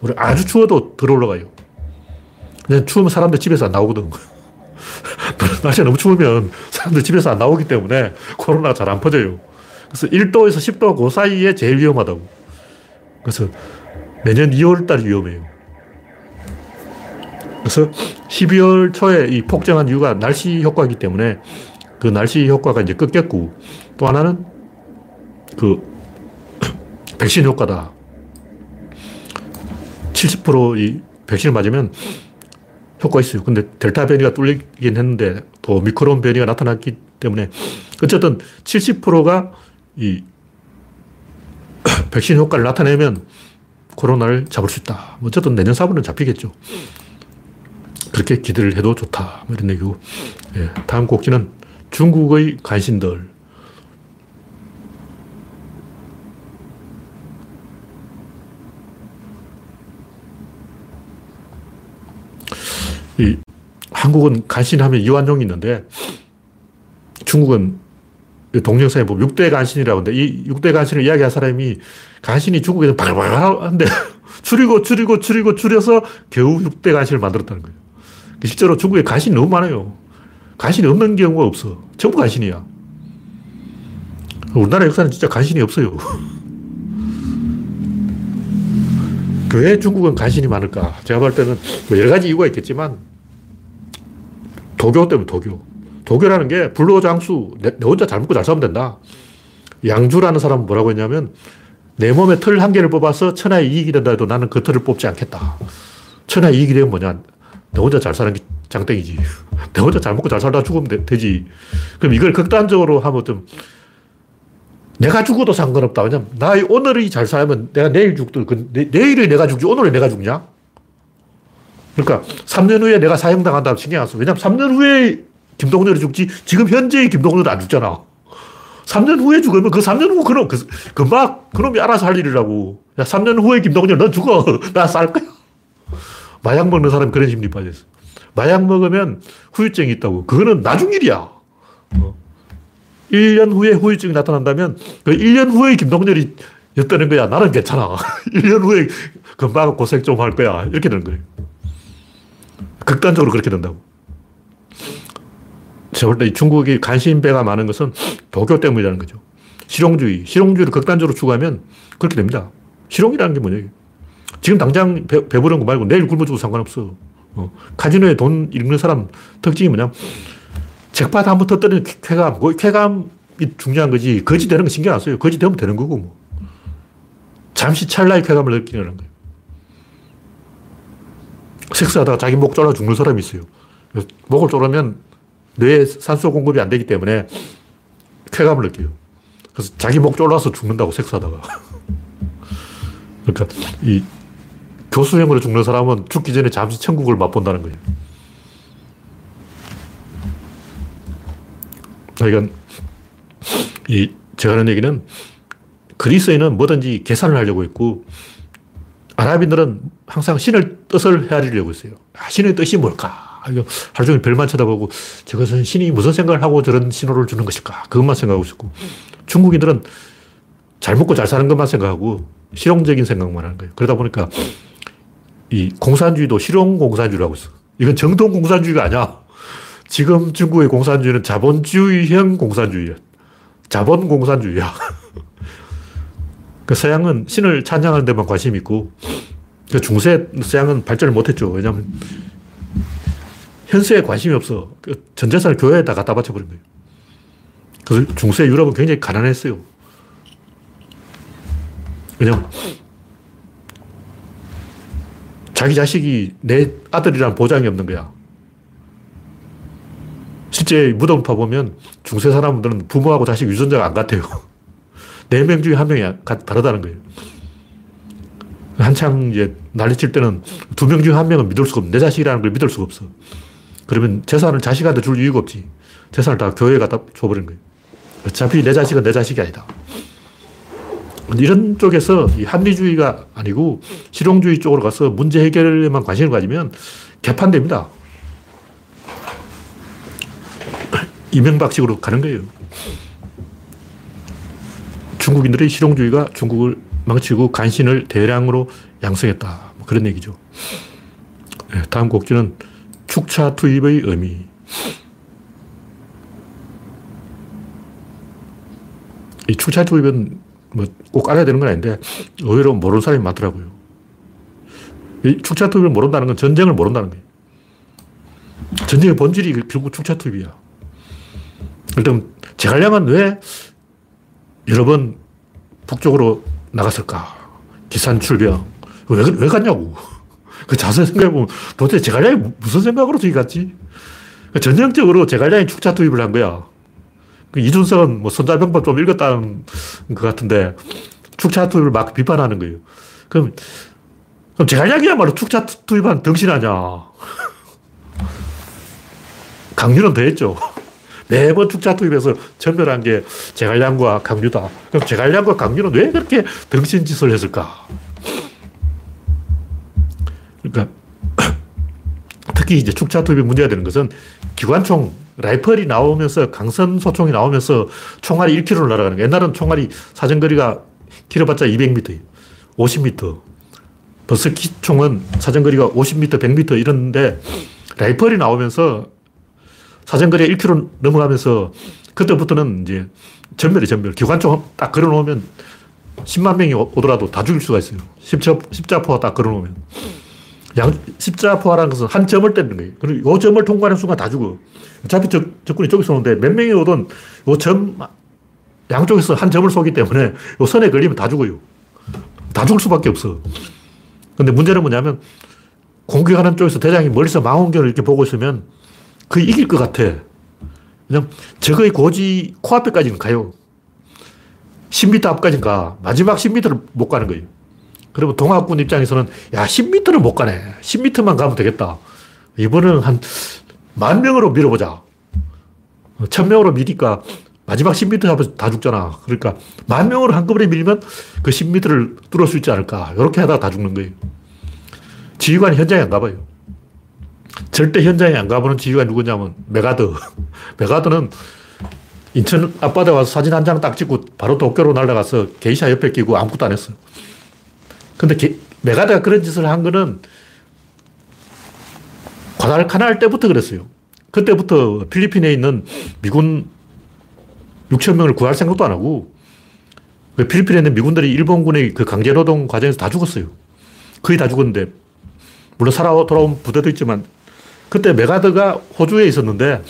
우리 아주 추워도 덜 올라가요. 그냥 추우면 사람들 집에서 안 나오거든. 날씨가 너무 추우면 사람들 집에서 안 나오기 때문에 코로나가 잘 안 퍼져요. 그래서 1도에서 10도 그 사이에 제일 위험하다고. 그래서 내년 2월 달 위험해요. 그래서 12월 초에 이 폭증한 이유가 날씨 효과이기 때문에 그 날씨 효과가 이제 꺾였고 또 하나는 그 백신 효과다. 70%이 백신을 맞으면 효과 있어요. 근데 델타 변이가 뚫리긴 했는데 또 미크론 변이가 나타났기 때문에 어쨌든 70%가 이 백신 효과를 나타내면 코로나를 잡을 수 있다. 어쨌든 내년 4분은 잡히겠죠. 그렇게 기대를 해도 좋다. 뭐 이런 얘기고. 예, 다음 곡지는 중국의 간신들. 이 한국은 간신하면 이완용이 있는데 중국은 동영상에 보면 6대 간신이라고 하는데 이 6대 간신을 이야기한 사람이 간신이 중국에서 바글바글한데 줄이고 줄이고 줄이고 줄여서 겨우 6대 간신을 만들었다는 거예요. 실제로 중국에 간신이 너무 많아요. 간신이 없는 경우가 없어. 전부 간신이야. 우리나라 역사는 진짜 간신이 없어요. 왜 중국은 간신이 많을까? 제가 볼 때는 뭐 여러 가지 이유가 있겠지만 도교 때문에 도교. 도교라는 게 불로장수, 내, 내 혼자 잘 먹고 잘 살면 된다. 양주라는 사람은 뭐라고 했냐면 내 몸에 털 한 개를 뽑아서 천하의 이익이 된다 해도 나는 그 털을 뽑지 않겠다. 천하의 이익이 되면 뭐냐? 내 혼자 잘 사는 게 장땡이지. 내 혼자 잘 먹고 잘 살다 죽으면 되, 지 그럼 이걸 극단적으로 하면 좀 내가 죽어도 상관없다. 왜냐면 나 오늘이 잘 살면 내가 내일 죽도 그 내, 일이 내가 죽지 오늘이 내가 죽냐? 그러니까 3년 후에 내가 사형당한다면 신경 안 써. 왜냐면 3년 후에 김동률이 죽지 지금 현재의 김동률은 안 죽잖아. 3년 후에 죽으면 그 3년 후 그놈, 그, 금방 그놈이 알아서 할 일이라고. 야, 3년 후에 김동률 넌 죽어. 나 쌀 거야. 마약 먹는 사람이 그런 심리 빠졌어. 마약 먹으면 후유증이 있다고. 그거는 나중 일이야. 어. 1년 후에 후유증이 나타난다면 그 1년 후에 김동률이 였다는 거야. 나는 괜찮아. 1년 후에 금방 고생 좀 할 거야. 이렇게 되는 거예요. 극단적으로 그렇게 된다고. 제가 볼때 중국이 관심배가 많은 것은 도교 때문이라는 거죠. 실용주의. 실용주의를 극단적으로 추구하면 그렇게 됩니다. 실용이라는 게 뭐냐. 지금 당장 배, 배부른 거 말고 내일 굶어 죽어도 상관없어. 어. 카지노에 돈 읽는 사람 특징이 뭐냐. 책밭 한번 터뜨리는 쾌감. 그 쾌감이 중요한 거지. 거지 되는 거 신경 안 써요. 거지 되면 되는 거고 뭐. 잠시 찰나의 쾌감을 느끼는 거예요. 섹스하다가 자기 목 졸라 죽는 사람이 있어요. 목을 졸으면 뇌에 산소 공급이 안 되기 때문에 쾌감을 느껴요. 그래서 자기 목 졸라서 죽는다고 섹스하다가. 그러니까 이 교수형으로 죽는 사람은 죽기 전에 잠시 천국을 맛본다는 거예요. 그러니까 이 제가 하는 얘기는 그리스인은 뭐든지 계산을 하려고 했고 아랍인들은 항상 신을 뜻을 헤아리려고 했어요. 아, 신의 뜻이 뭘까? 하루 종일 별만 쳐다보고 저것은 신이 무슨 생각을 하고 저런 신호를 주는 것일까? 그것만 생각하고 있었고 중국인들은 잘 먹고 잘 사는 것만 생각하고 실용적인 생각만 하는 거예요. 그러다 보니까 이 공산주의도 실용 공산주의라고 있어. 이건 정통 공산주의가 아니야. 지금 중국의 공산주의는 자본주의형 공산주의야. 자본 공산주의야. 그 서양은 신을 찬양하는 데만 관심이 있고, 그 중세 서양은 발전을 못했죠. 왜냐하면 현세에 관심이 없어. 그전 재산을 교회에다 갖다 바쳐버린 거예요. 그래서 중세 유럽은 굉장히 가난했어요. 왜냐면 자기 자식이 내 아들이란 보장이 없는 거야. 실제 무덤 파보면 중세 사람들은 부모하고 자식 유전자가 안 같아요. 네 명 중에 한 명이 다르다는 거예요. 한창 이제 난리칠 때는 두 명 중에 한 명은 믿을 수가 없어. 내 자식이라는 걸 믿을 수가 없어. 그러면 재산을 자식한테 줄 이유가 없지. 재산을 다 교회에 갖다 줘버린 거예요. 어차피 내 자식은 내 자식이 아니다. 이런 쪽에서 합리주의가 아니고 실용주의 쪽으로 가서 문제 해결에만 관심을 가지면 개판됩니다. 이명박식으로 가는 거예요. 중국인들의 실용주의가 중국을 망치고 간신을 대량으로 양성했다. 뭐 그런 얘기죠. 네, 다음 곡지는 축차 투입의 의미. 이 축차 투입은 뭐 꼭 알아야 되는 건 아닌데 의외로 모르는 사람이 많더라고요. 이 축차 투입을 모른다는 건 전쟁을 모른다는 거예요. 전쟁의 본질이 결국 축차 투입이야. 일단 제갈량은 왜 여러 번 북쪽으로 나갔을까? 기산 출병. 왜, 왜 갔냐고. 그 자세히 생각해보면 도대체 제갈량이 무슨 생각으로 저기 갔지? 그 전형적으로 제갈량이 축차 투입을 한 거야. 그 이준석은 뭐 손자병법 좀 읽었다는 것 같은데 축차 투입을 막 비판하는 거예요. 그럼, 그럼 제갈량이야말로 축차 투입한 덩신 아냐. 강렬은 더했죠. 매번 축차 투입해서 전멸한 게 제갈량과 강유다. 그럼 제갈량과 강유는 왜 그렇게 덩신짓을 했을까? 그러니까 특히 이제 축차 투입이 문제가 되는 것은 기관총 라이플이 나오면서 강선 소총이 나오면서 총알이 1km를 날아가는 거예요. 옛날은 총알이 사정거리가 길어봤자 200m, 50m. 버스키 총은 사정거리가 50m, 100m 이런데 라이플이 나오면서 사정거리가 1km 넘어가면서 그때부터는 이제 전멸이 전멸. 기관총 딱 걸어놓으면 10만 명이 오더라도 다 죽일 수가 있어요. 십자, 십자포가 딱 걸어놓으면. 양, 십자포화라는 것은 한 점을 때리는 거예요. 그리고 이 점을 통과하는 순간 다 죽어. 어차피 적, 적군이 저기서 오는데 몇 명이 오든 이 점, 양쪽에서 한 점을 쏘기 때문에 이 선에 걸리면 다 죽어요. 다 죽을 수밖에 없어. 근데 문제는 뭐냐면 공격하는 쪽에서 대장이 멀리서 망원경을 이렇게 보고 있으면 그 이길 것 같아. 그냥 적의 고지 코앞에까지는 가요. 10m 앞까지는 가. 마지막 10m를 못 가는 거예요. 그러면 동학군 입장에서는 야, 10m를 못 가네. 10m만 가면 되겠다. 이번은 한만 명으로 밀어보자. 천 명으로 미니까 마지막 10m 잡아서 다 죽잖아. 그러니까 만 명으로 한꺼번에 밀면 그 10m를 뚫을 수 있지 않을까. 이렇게 하다가 다 죽는 거예요. 지휘관이 현장에 안 가봐요. 절대 현장에 안 가보는 지휘관이 누구냐면 맥아더. 맥아더는 인천 앞바다에 와서 사진 한 장 딱 찍고 바로 도쿄로 날아가서 게이샤 옆에 끼고 아무것도 안 했어. 근데 게, 맥아더가 그런 짓을 한 거는 과달카날 때부터 그랬어요. 그때부터 필리핀에 있는 미군 6천 명을 구할 생각도 안 하고 그 필리핀에 있는 미군들이 일본군의 그 강제노동 과정에서 다 죽었어요. 거의 다 죽었는데 물론 살아 돌아온 부대도 있지만 그때 메가드가 호주에 있었는데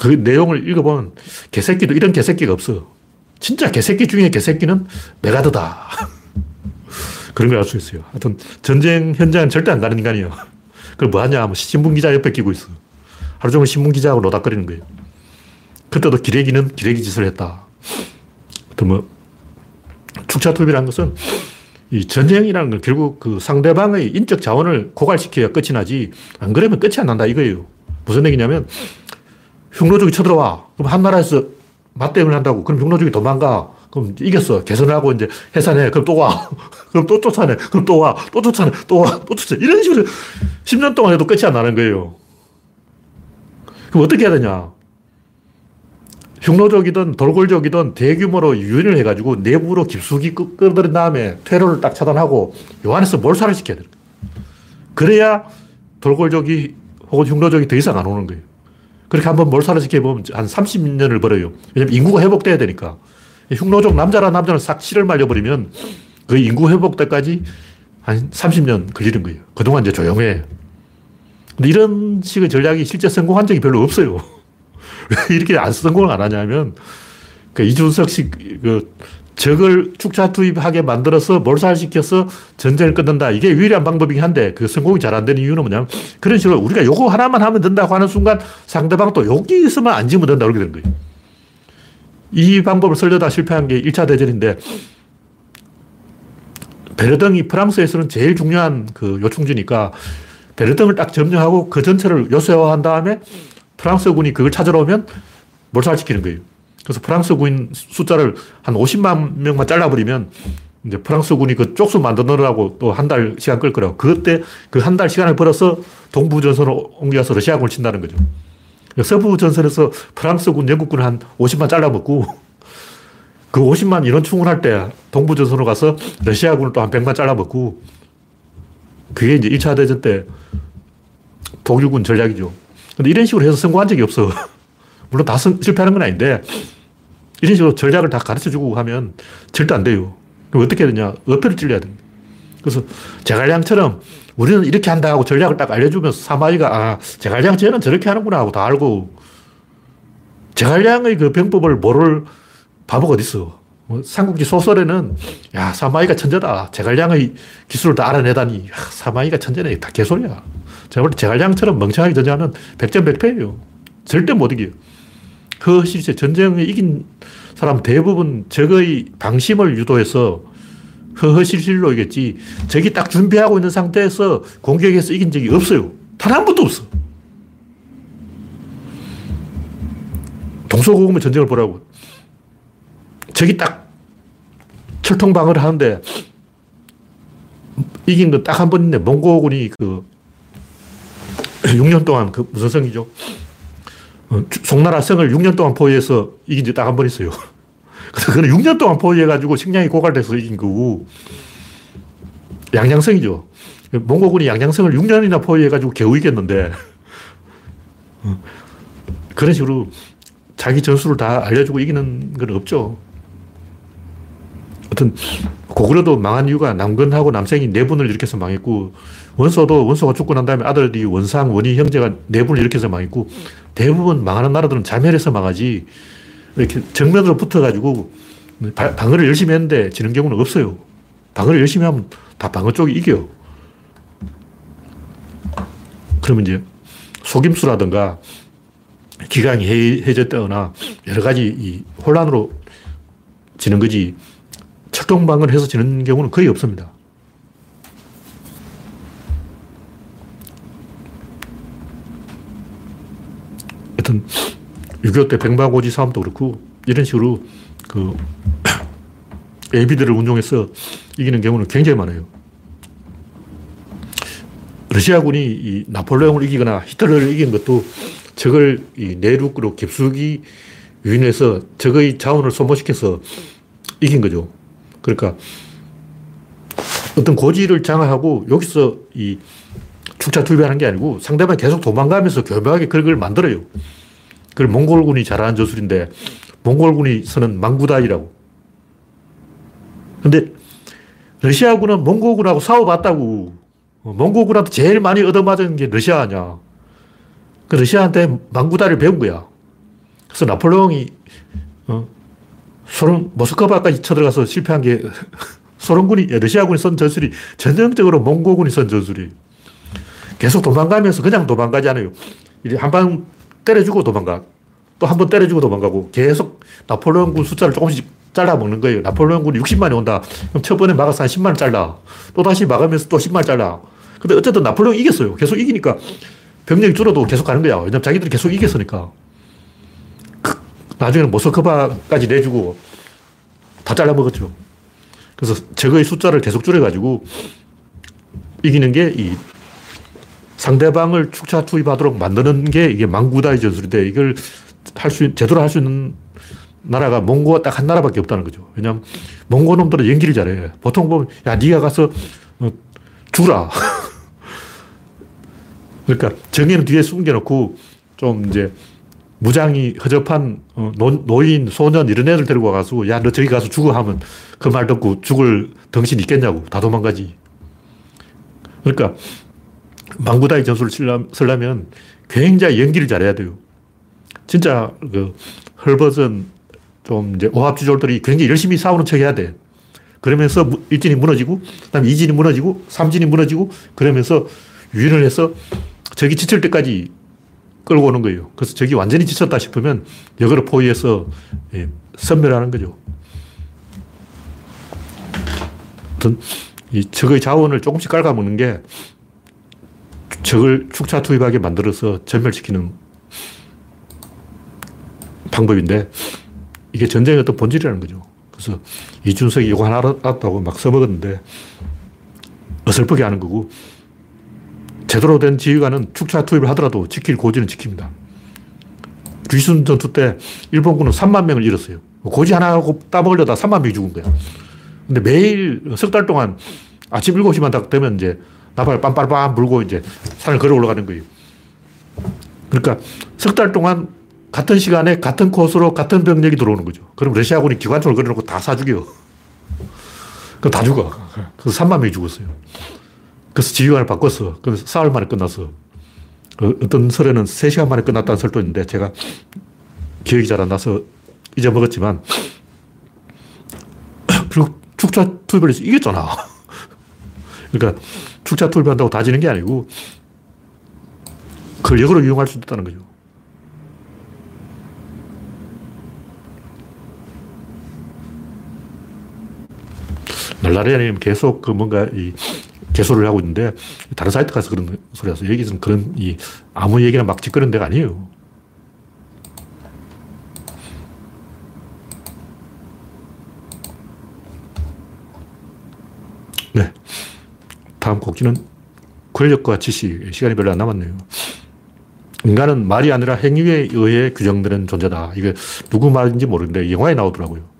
그 내용을 읽어보면 개새끼도 이런 개새끼가 없어. 진짜 개새끼 중에 개새끼는 메가드다. 그런 걸 알 수 있어요. 하여튼 전쟁 현장은 절대 안 가는 인간이에요. 그걸 뭐 하냐 하면 신문 기자 옆에 끼고 있어. 하루 종일 신문 기자하고 노닥거리는 거예요. 그때도 기레기는 기레기 짓을 했다. 또 뭐, 축차 투입이라는 것은 이 전쟁이라는 건 결국 그 상대방의 인적 자원을 고갈시켜야 끝이 나지 안 그러면 끝이 안 난다 이거예요. 무슨 얘기냐면 흉노족이 쳐들어와. 그럼 한 나라에서 맞대응을 한다고. 그럼 흉노족이 도망가. 그럼 이겼어. 개선을 하고 이제 해산해. 그럼 또 와. 그럼 또 쫓아내. 그럼 또 와. 또 쫓아내. 또 와. 또 쫓아내. 이런 식으로 10년 동안 해도 끝이 안 나는 거예요. 그럼 어떻게 해야 되냐? 흉노족이든 돌골족이든 대규모로 유인을 해가지고 내부로 깊숙이 끌어들인 다음에 퇴로를 딱 차단하고 요 안에서 몰살을 시켜야 돼요. 그래야 돌골족이 혹은 흉노족이 더 이상 안 오는 거예요. 그렇게 한번 몰살을 시켜보면 한 30년을 벌어요. 왜냐면 인구가 회복돼야 되니까. 흉노족 남자라 남자는 싹 실을 말려버리면 그 인구 회복 때까지 한 30년 걸리는 거예요. 그동안 이제 조용해. 근데 이런 식의 전략이 실제 성공한 적이 별로 없어요. 왜 이렇게 안 성공을 안 하냐면, 그 이준석식 그 적을 축차 투입하게 만들어서 몰살시켜서 전쟁을 끊는다. 이게 유일한 방법이긴 한데 그 성공이 잘 안 되는 이유는 뭐냐면 그런 식으로 우리가 요거 하나만 하면 된다고 하는 순간 상대방도 여기 있으면 안 지면 된다. 그렇게 되는 거예요. 이 방법을 쓰려다 실패한 게 1차 대전인데 베르등이 프랑스에서는 제일 중요한 그 요충지니까 베르등을 딱 점령하고 그 전체를 요새화한 다음에 프랑스군이 그걸 찾으러 오면 몰살시키는 거예요. 그래서 프랑스 군 숫자를 한 50만 명만 잘라버리면 이제 프랑스군이 그 쪽수 만드느라고 또 한 달 시간 끌 거라고. 그때 그 한 달 시간을 벌어서 동부 전선으로 옮겨서 러시아군을 친다는 거죠. 서부 전선에서 프랑스군, 영국군을 한 50만 잘라먹고 그 50만 인원 충원할 때 동부 전선으로 가서 러시아군을 또 한 100만 잘라먹고 그게 이제 1차 대전 때 독일군 전략이죠. 근데 이런 식으로 해서 성공한 적이 없어. 물론 다 실패하는 건 아닌데 이런 식으로 전략을 다 가르쳐 주고 하면 절대 안 돼요. 그럼 어떻게 해야 되냐? 어패를 찔려야 됩니다. 그래서 제갈량처럼 우리는 이렇게 한다 하고 전략을 딱 알려주면서 사마이가 아, 제갈량 쟤는 저렇게 하는구나 하고 다 알고 제갈량의 그 병법을 모를 바보가 어딨어. 뭐 삼국지 소설에는 야, 사마이가 천재다. 제갈량의 기술을 다 알아내다니. 야, 사마이가 천재네. 다 개소리야. 제가 볼 때 제갈량처럼 멍청하게 전쟁하면 백전백패예요. 절대 못 이겨요. 그 실제 전쟁에 이긴 사람 대부분 적의 방심을 유도해서 허허실실로 이겼지 적이 딱 준비하고 있는 상태에서 공격해서 이긴 적이 없어요. 단 한 번도 없어. 동서고금의 전쟁을 보라고. 적이 딱 철통방어를 하는데 이긴 건 딱 한 번인데 몽고군이 그 6년 동안 그 무슨 성이죠? 어, 송나라 성을 6년 동안 포위해서 이긴 지딱한 번 있어요. 그거는 6년 동안 포위해가지고 식량이 고갈돼서 이긴 거고, 양양성이죠. 몽고군이 양양성을 6년이나 포위해가지고 겨우 이겼는데, 어, 그런 식으로 자기 전술을 다 알려주고 이기는 건 없죠. 어떤 고구려도 망한 이유가 남근하고 남생이 네 분을 일으켜서 망했고 원소도 원소가 죽고 난 다음에 아들이 원상, 원희 형제가 네 분을 일으켜서 망했고 대부분 망하는 나라들은 자멸해서 망하지 이렇게 정면으로 붙어가지고 방어를 열심히 했는데 지는 경우는 없어요. 방어를 열심히 하면 다 방어 쪽이 이겨. 그러면 이제 속임수라든가 기강이 해졌다거나 여러 가지 혼란으로 지는 거지 철동방을 해서 지는 경우는 거의 없습니다. 하여튼 6.25 때 백마고지 싸움도 그렇고 이런 식으로 그 AB들을 운용해서 이기는 경우는 굉장히 많아요. 러시아군이 이 나폴레옹을 이기거나 히틀러를 이긴 것도 적을 이 내륙으로 깊숙이 유인해서 적의 자원을 소모시켜서 이긴 거죠. 그러니까 어떤 고지를 장악하고 여기서 이 축차 투입하는 게 아니고 상대방이 계속 도망가면서 교묘하게 그걸 만들어요. 그걸 몽골군이 잘하는 저술인데 몽골군이 쓰는 망구다이라고. 근데 러시아군은 몽골군하고 싸워봤다고. 몽골군한테 제일 많이 얻어맞은 게 러시아 아니야. 그 러시아한테 망구다를 배운 거야. 그래서 나폴레옹이 어, 소련, 모스크바까지 쳐들어가서 실패한 게 소련군이, 러시아군이 쓴 전술이 전형적으로 몽고군이 쓴 전술이 계속 도망가면서 그냥 도망가지 않아요. 한 방 때려주고 도망가. 또 한 번 때려주고 도망가고 계속 나폴레옹군 숫자를 조금씩 잘라 먹는 거예요. 나폴레옹군이 60만이 온다. 그럼 첫 번에 막아서 한 10만을 잘라. 또 다시 막으면서 또 10만을 잘라. 근데 어쨌든 나폴레옹이 이겼어요. 계속 이기니까 병력이 줄어도 계속 가는 거야. 왜냐면 자기들이 계속 이겼으니까. 나중에는 모스크바까지 내주고 다 잘라먹었죠. 그래서 적의 숫자를 계속 줄여가지고 이기는 게 이 상대방을 축차 투입하도록 만드는 게 이게 망구다의 전술인데 이걸 할 수, 제대로 할 수 있는 나라가 몽고가 딱 한 나라밖에 없다는 거죠. 왜냐하면 몽고 놈들은 연기를 잘해. 보통 보면, 야, 네가 가서 어, 주라. 그러니까 정의는 뒤에 숨겨놓고 좀 이제 무장이 허접한 어, 노, 인 소년 이런 애들 데리고 와가지고 야, 너 저기 가서 죽어 하면 그 말 듣고 죽을 등신 있겠냐고. 다 도망가지. 그러니까 망구다이 전술을 쓰려면 굉장히 연기를 잘해야 돼요. 진짜 그 헐벗은 좀 이제 오합지졸들이 굉장히 열심히 싸우는 척 해야 돼. 그러면서 일진이 무너지고, 그 다음에 이진이 무너지고, 삼진이 무너지고, 그러면서 유인을 해서 적이 지칠 때까지 끌고 오는 거예요. 그래서 적이 완전히 지쳤다 싶으면 역으로 포위해서 예, 선멸하는 거죠. 이 적의 자원을 조금씩 깔아먹는 게 적을 축차 투입하게 만들어서 전멸시키는 방법인데 이게 전쟁의 어떤 본질이라는 거죠. 그래서 이준석이 이거 하나 알았다고 막 써먹었는데 어설프게 하는 거고 제대로 된 지휘관은 축차 투입을 하더라도 지킬 고지는 지킵니다. 귀순 전투 때 일본군은 3만 명을 잃었어요. 고지 하나 하고 따먹으려다 3만 명이 죽은 거야. 근데 매일 석 달 동안 아침 7시만 딱 되면 이제 나팔 빰빰빰 불고 이제 산을 걸어 올라가는 거예요. 그러니까 석 달 동안 같은 시간에 같은 코스로 같은 병력이 들어오는 거죠. 그럼 러시아군이 기관총을 걸어놓고 다 사 죽여. 그럼 다 죽어. 그래서 3만 명이 죽었어요. 그래서 지휘관을 바꿨어. 그래서 사흘 만에 끝났어. 그 어떤 설에는 3시간 만에 끝났다는 설도 있는데 제가 기억이 잘 안 나서 잊어먹었지만 결국 축차 투입을 해서 이겼잖아. 그러니까 축차 투입한다고 다 지는 게 아니고 그걸 역으로 이용할 수 있다는 거죠. 날라리아님 계속 그 뭔가 이 개소를 하고 있는데 다른 사이트 가서 그런 소리 하서 여기서는 그런 이 아무 얘기나 막 짓거리는 데가 아니에요. 네. 다음 곡지는 권력과 지식. 시간이 별로 안 남았네요. 인간은 말이 아니라 행위에 의해 규정되는 존재다. 이게 누구 말인지 모르는데 영화에 나오더라고요.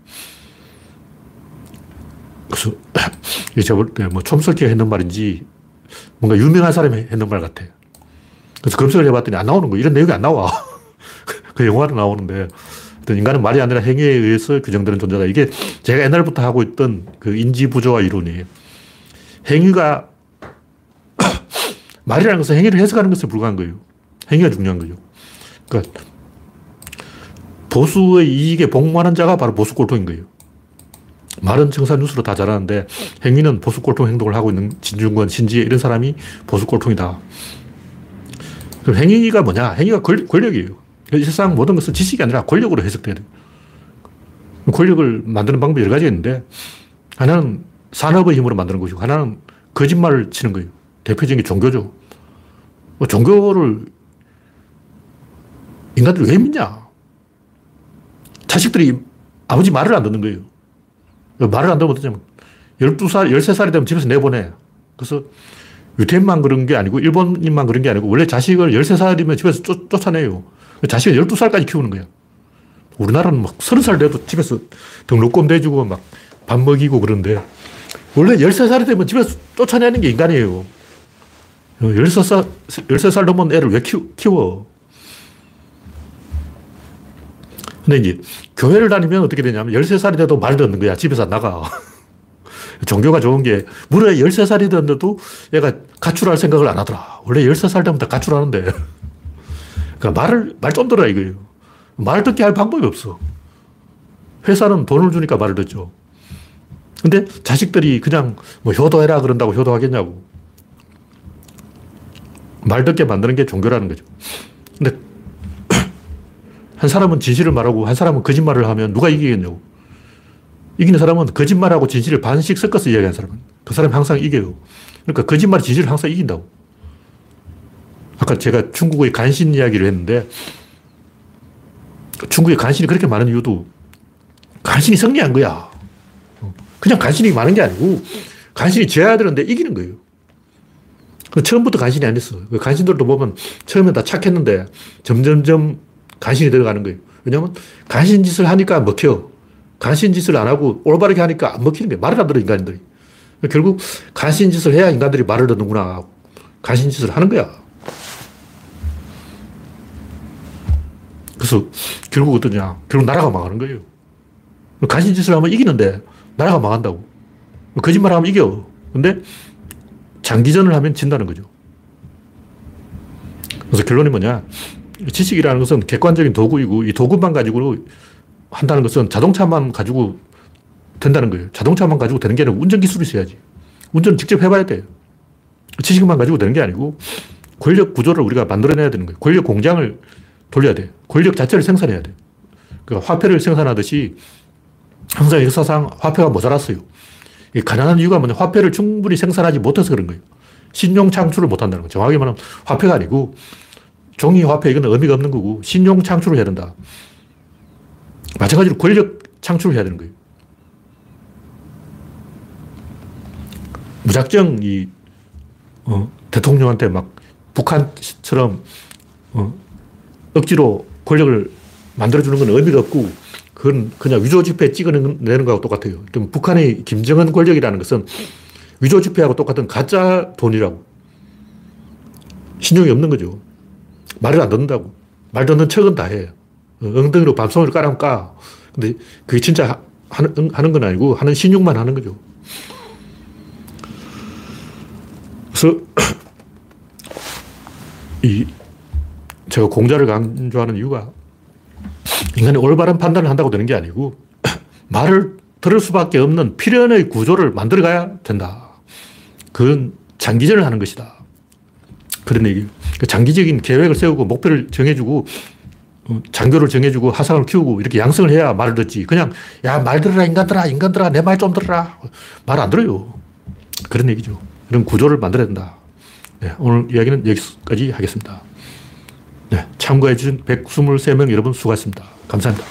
이게 제가 볼 때 뭐 촘석기가 했는 말인지 뭔가 유명한 사람이 했는 말 같아. 그래서 검색을 해봤더니 안 나오는 거 이런 내용이 안 나와. 그 영화로 나오는데 인간은 말이 아니라 행위에 의해서 규정되는 존재다. 이게 제가 옛날부터 하고 있던 그 인지 부조화 이론이에요. 행위가 말이라는 것은 행위를 해석하는 것에 불과한 거예요. 행위가 중요한 거죠. 그러니까 보수의 이익에 복무하는 자가 바로 보수 꼴통인 거예요. 말은 청산 뉴스로 다 잘하는데 행위는 보수 꼴통 행동을 하고 있는 진중권, 신지혜 이런 사람이 보수 꼴통이다. 그럼 행위가 뭐냐? 행위가 권, 권력이에요. 이 세상 모든 것은 지식이 아니라 권력으로 해석돼야 돼요. 권력을 만드는 방법이 여러 가지 있는데 하나는 산업의 힘으로 만드는 것이고 하나는 거짓말을 치는 거예요. 대표적인 게 종교죠. 뭐 종교를 인간들이 왜 믿냐? 자식들이 아버지 말을 안 듣는 거예요. 말을 안 들으면 어쩌냐면 12살, 13살이 되면 집에서 내보내. 그래서 유태인만 그런 게 아니고 일본인만 그런 게 아니고 원래 자식을 13살이면 집에서 쫓, 쫓아내요. 자식을 12살까지 키우는 거야. 우리나라는 막 30살 돼도 집에서 등록금 대주고 막 밥 먹이고 그러는데 원래 13살이 되면 집에서 쫓아내는 게 인간이에요. 13살, 13살 넘은 애를 왜 키워? 근데 이제 교회를 다니면 어떻게 되냐면 13살이 돼도 말 듣는 거야. 집에서 나가. 종교가 좋은 게 무려 13살이 됐는데도 얘가 가출할 생각을 안 하더라. 원래 13살 되면 다 가출하는데. 그러니까 말을, 말 좀 들어라 이거예요. 말 듣게 할 방법이 없어. 회사는 돈을 주니까 말을 듣죠. 근데 자식들이 그냥 뭐 효도해라 그런다고 효도하겠냐고. 말 듣게 만드는 게 종교라는 거죠. 근데 한 사람은 진실을 말하고 한 사람은 거짓말을 하면 누가 이기겠냐고. 이기는 사람은 거짓말하고 진실을 반씩 섞어서 이야기하는 사람은. 그 사람이 항상 이겨요. 그러니까 거짓말이 진실을 항상 이긴다고. 아까 제가 중국의 간신 이야기를 했는데 중국의 간신이 그렇게 많은 이유도 간신이 승리한 거야. 그냥 간신이 많은 게 아니고 간신이 져야 되는데 이기는 거예요. 처음부터 간신이 아니었어. 그 간신들도 보면 처음에 다 착했는데 점점점 간신이 들어가는 거예요. 왜냐하면 간신 짓을 하니까 먹혀. 간신 짓을 안 하고 올바르게 하니까 안 먹히는 거예요. 말을 안 들어, 인간들이. 결국 간신 짓을 해야 인간들이 말을 듣는구나. 간신 짓을 하는 거야. 그래서 결국 어떠냐. 결국 나라가 망하는 거예요. 간신 짓을 하면 이기는데 나라가 망한다고. 거짓말 하면 이겨. 근데 장기전을 하면 진다는 거죠. 그래서 결론이 뭐냐. 지식이라는 것은 객관적인 도구이고 이 도구만 가지고 한다는 것은 자동차만 가지고 된다는 거예요. 자동차만 가지고 되는 게 아니고 운전 기술이 있어야지. 운전 직접 해봐야 돼요. 지식만 가지고 되는 게 아니고 권력 구조를 우리가 만들어내야 되는 거예요. 권력 공장을 돌려야 돼. 권력 자체를 생산해야 돼. 그 화폐를 생산하듯이 항상 역사상 화폐가 모자랐어요. 가난한 이유가 뭐냐. 화폐를 충분히 생산하지 못해서 그런 거예요. 신용 창출을 못 한다는 거예요. 정확히 말하면 화폐가 아니고 종이 화폐 이건 의미가 없는 거고 신용 창출을 해야 된다. 마찬가지로 권력 창출을 해야 되는 거예요. 무작정 이 어, 대통령한테 막 북한처럼 어, 억지로 권력을 만들어주는 건 의미가 없고 그건 그냥 위조지폐 찍어내는 거하고 똑같아요. 그럼 북한의 김정은 권력이라는 것은 위조지폐하고 똑같은 가짜 돈이라고. 신용이 없는 거죠. 말을 안 듣는다고. 말 듣는 척은 다 해. 어, 엉덩이로 밤송이를 까라면 까. 근데 그게 진짜 하는, 하는 건 아니고 하는 신용만 하는 거죠. 그래서 이 제가 공자를 강조하는 이유가 인간이 올바른 판단을 한다고 되는 게 아니고 말을 들을 수밖에 없는 필연의 구조를 만들어 가야 된다. 그건 장기전을 하는 것이다. 그런 얘기. 그 장기적인 계획을 세우고 목표를 정해주고 어, 장교를 정해주고 하상을 키우고 이렇게 양성을 해야 말을 듣지. 그냥 야 말 들어라 인간들아 인간들아 내 말 좀 들어라 말 안 들어요. 그런 얘기죠. 이런 구조를 만들어야 된다. 네, 오늘 이야기는 여기까지 하겠습니다. 네, 참가해 주신 123명 여러분 수고하셨습니다. 감사합니다.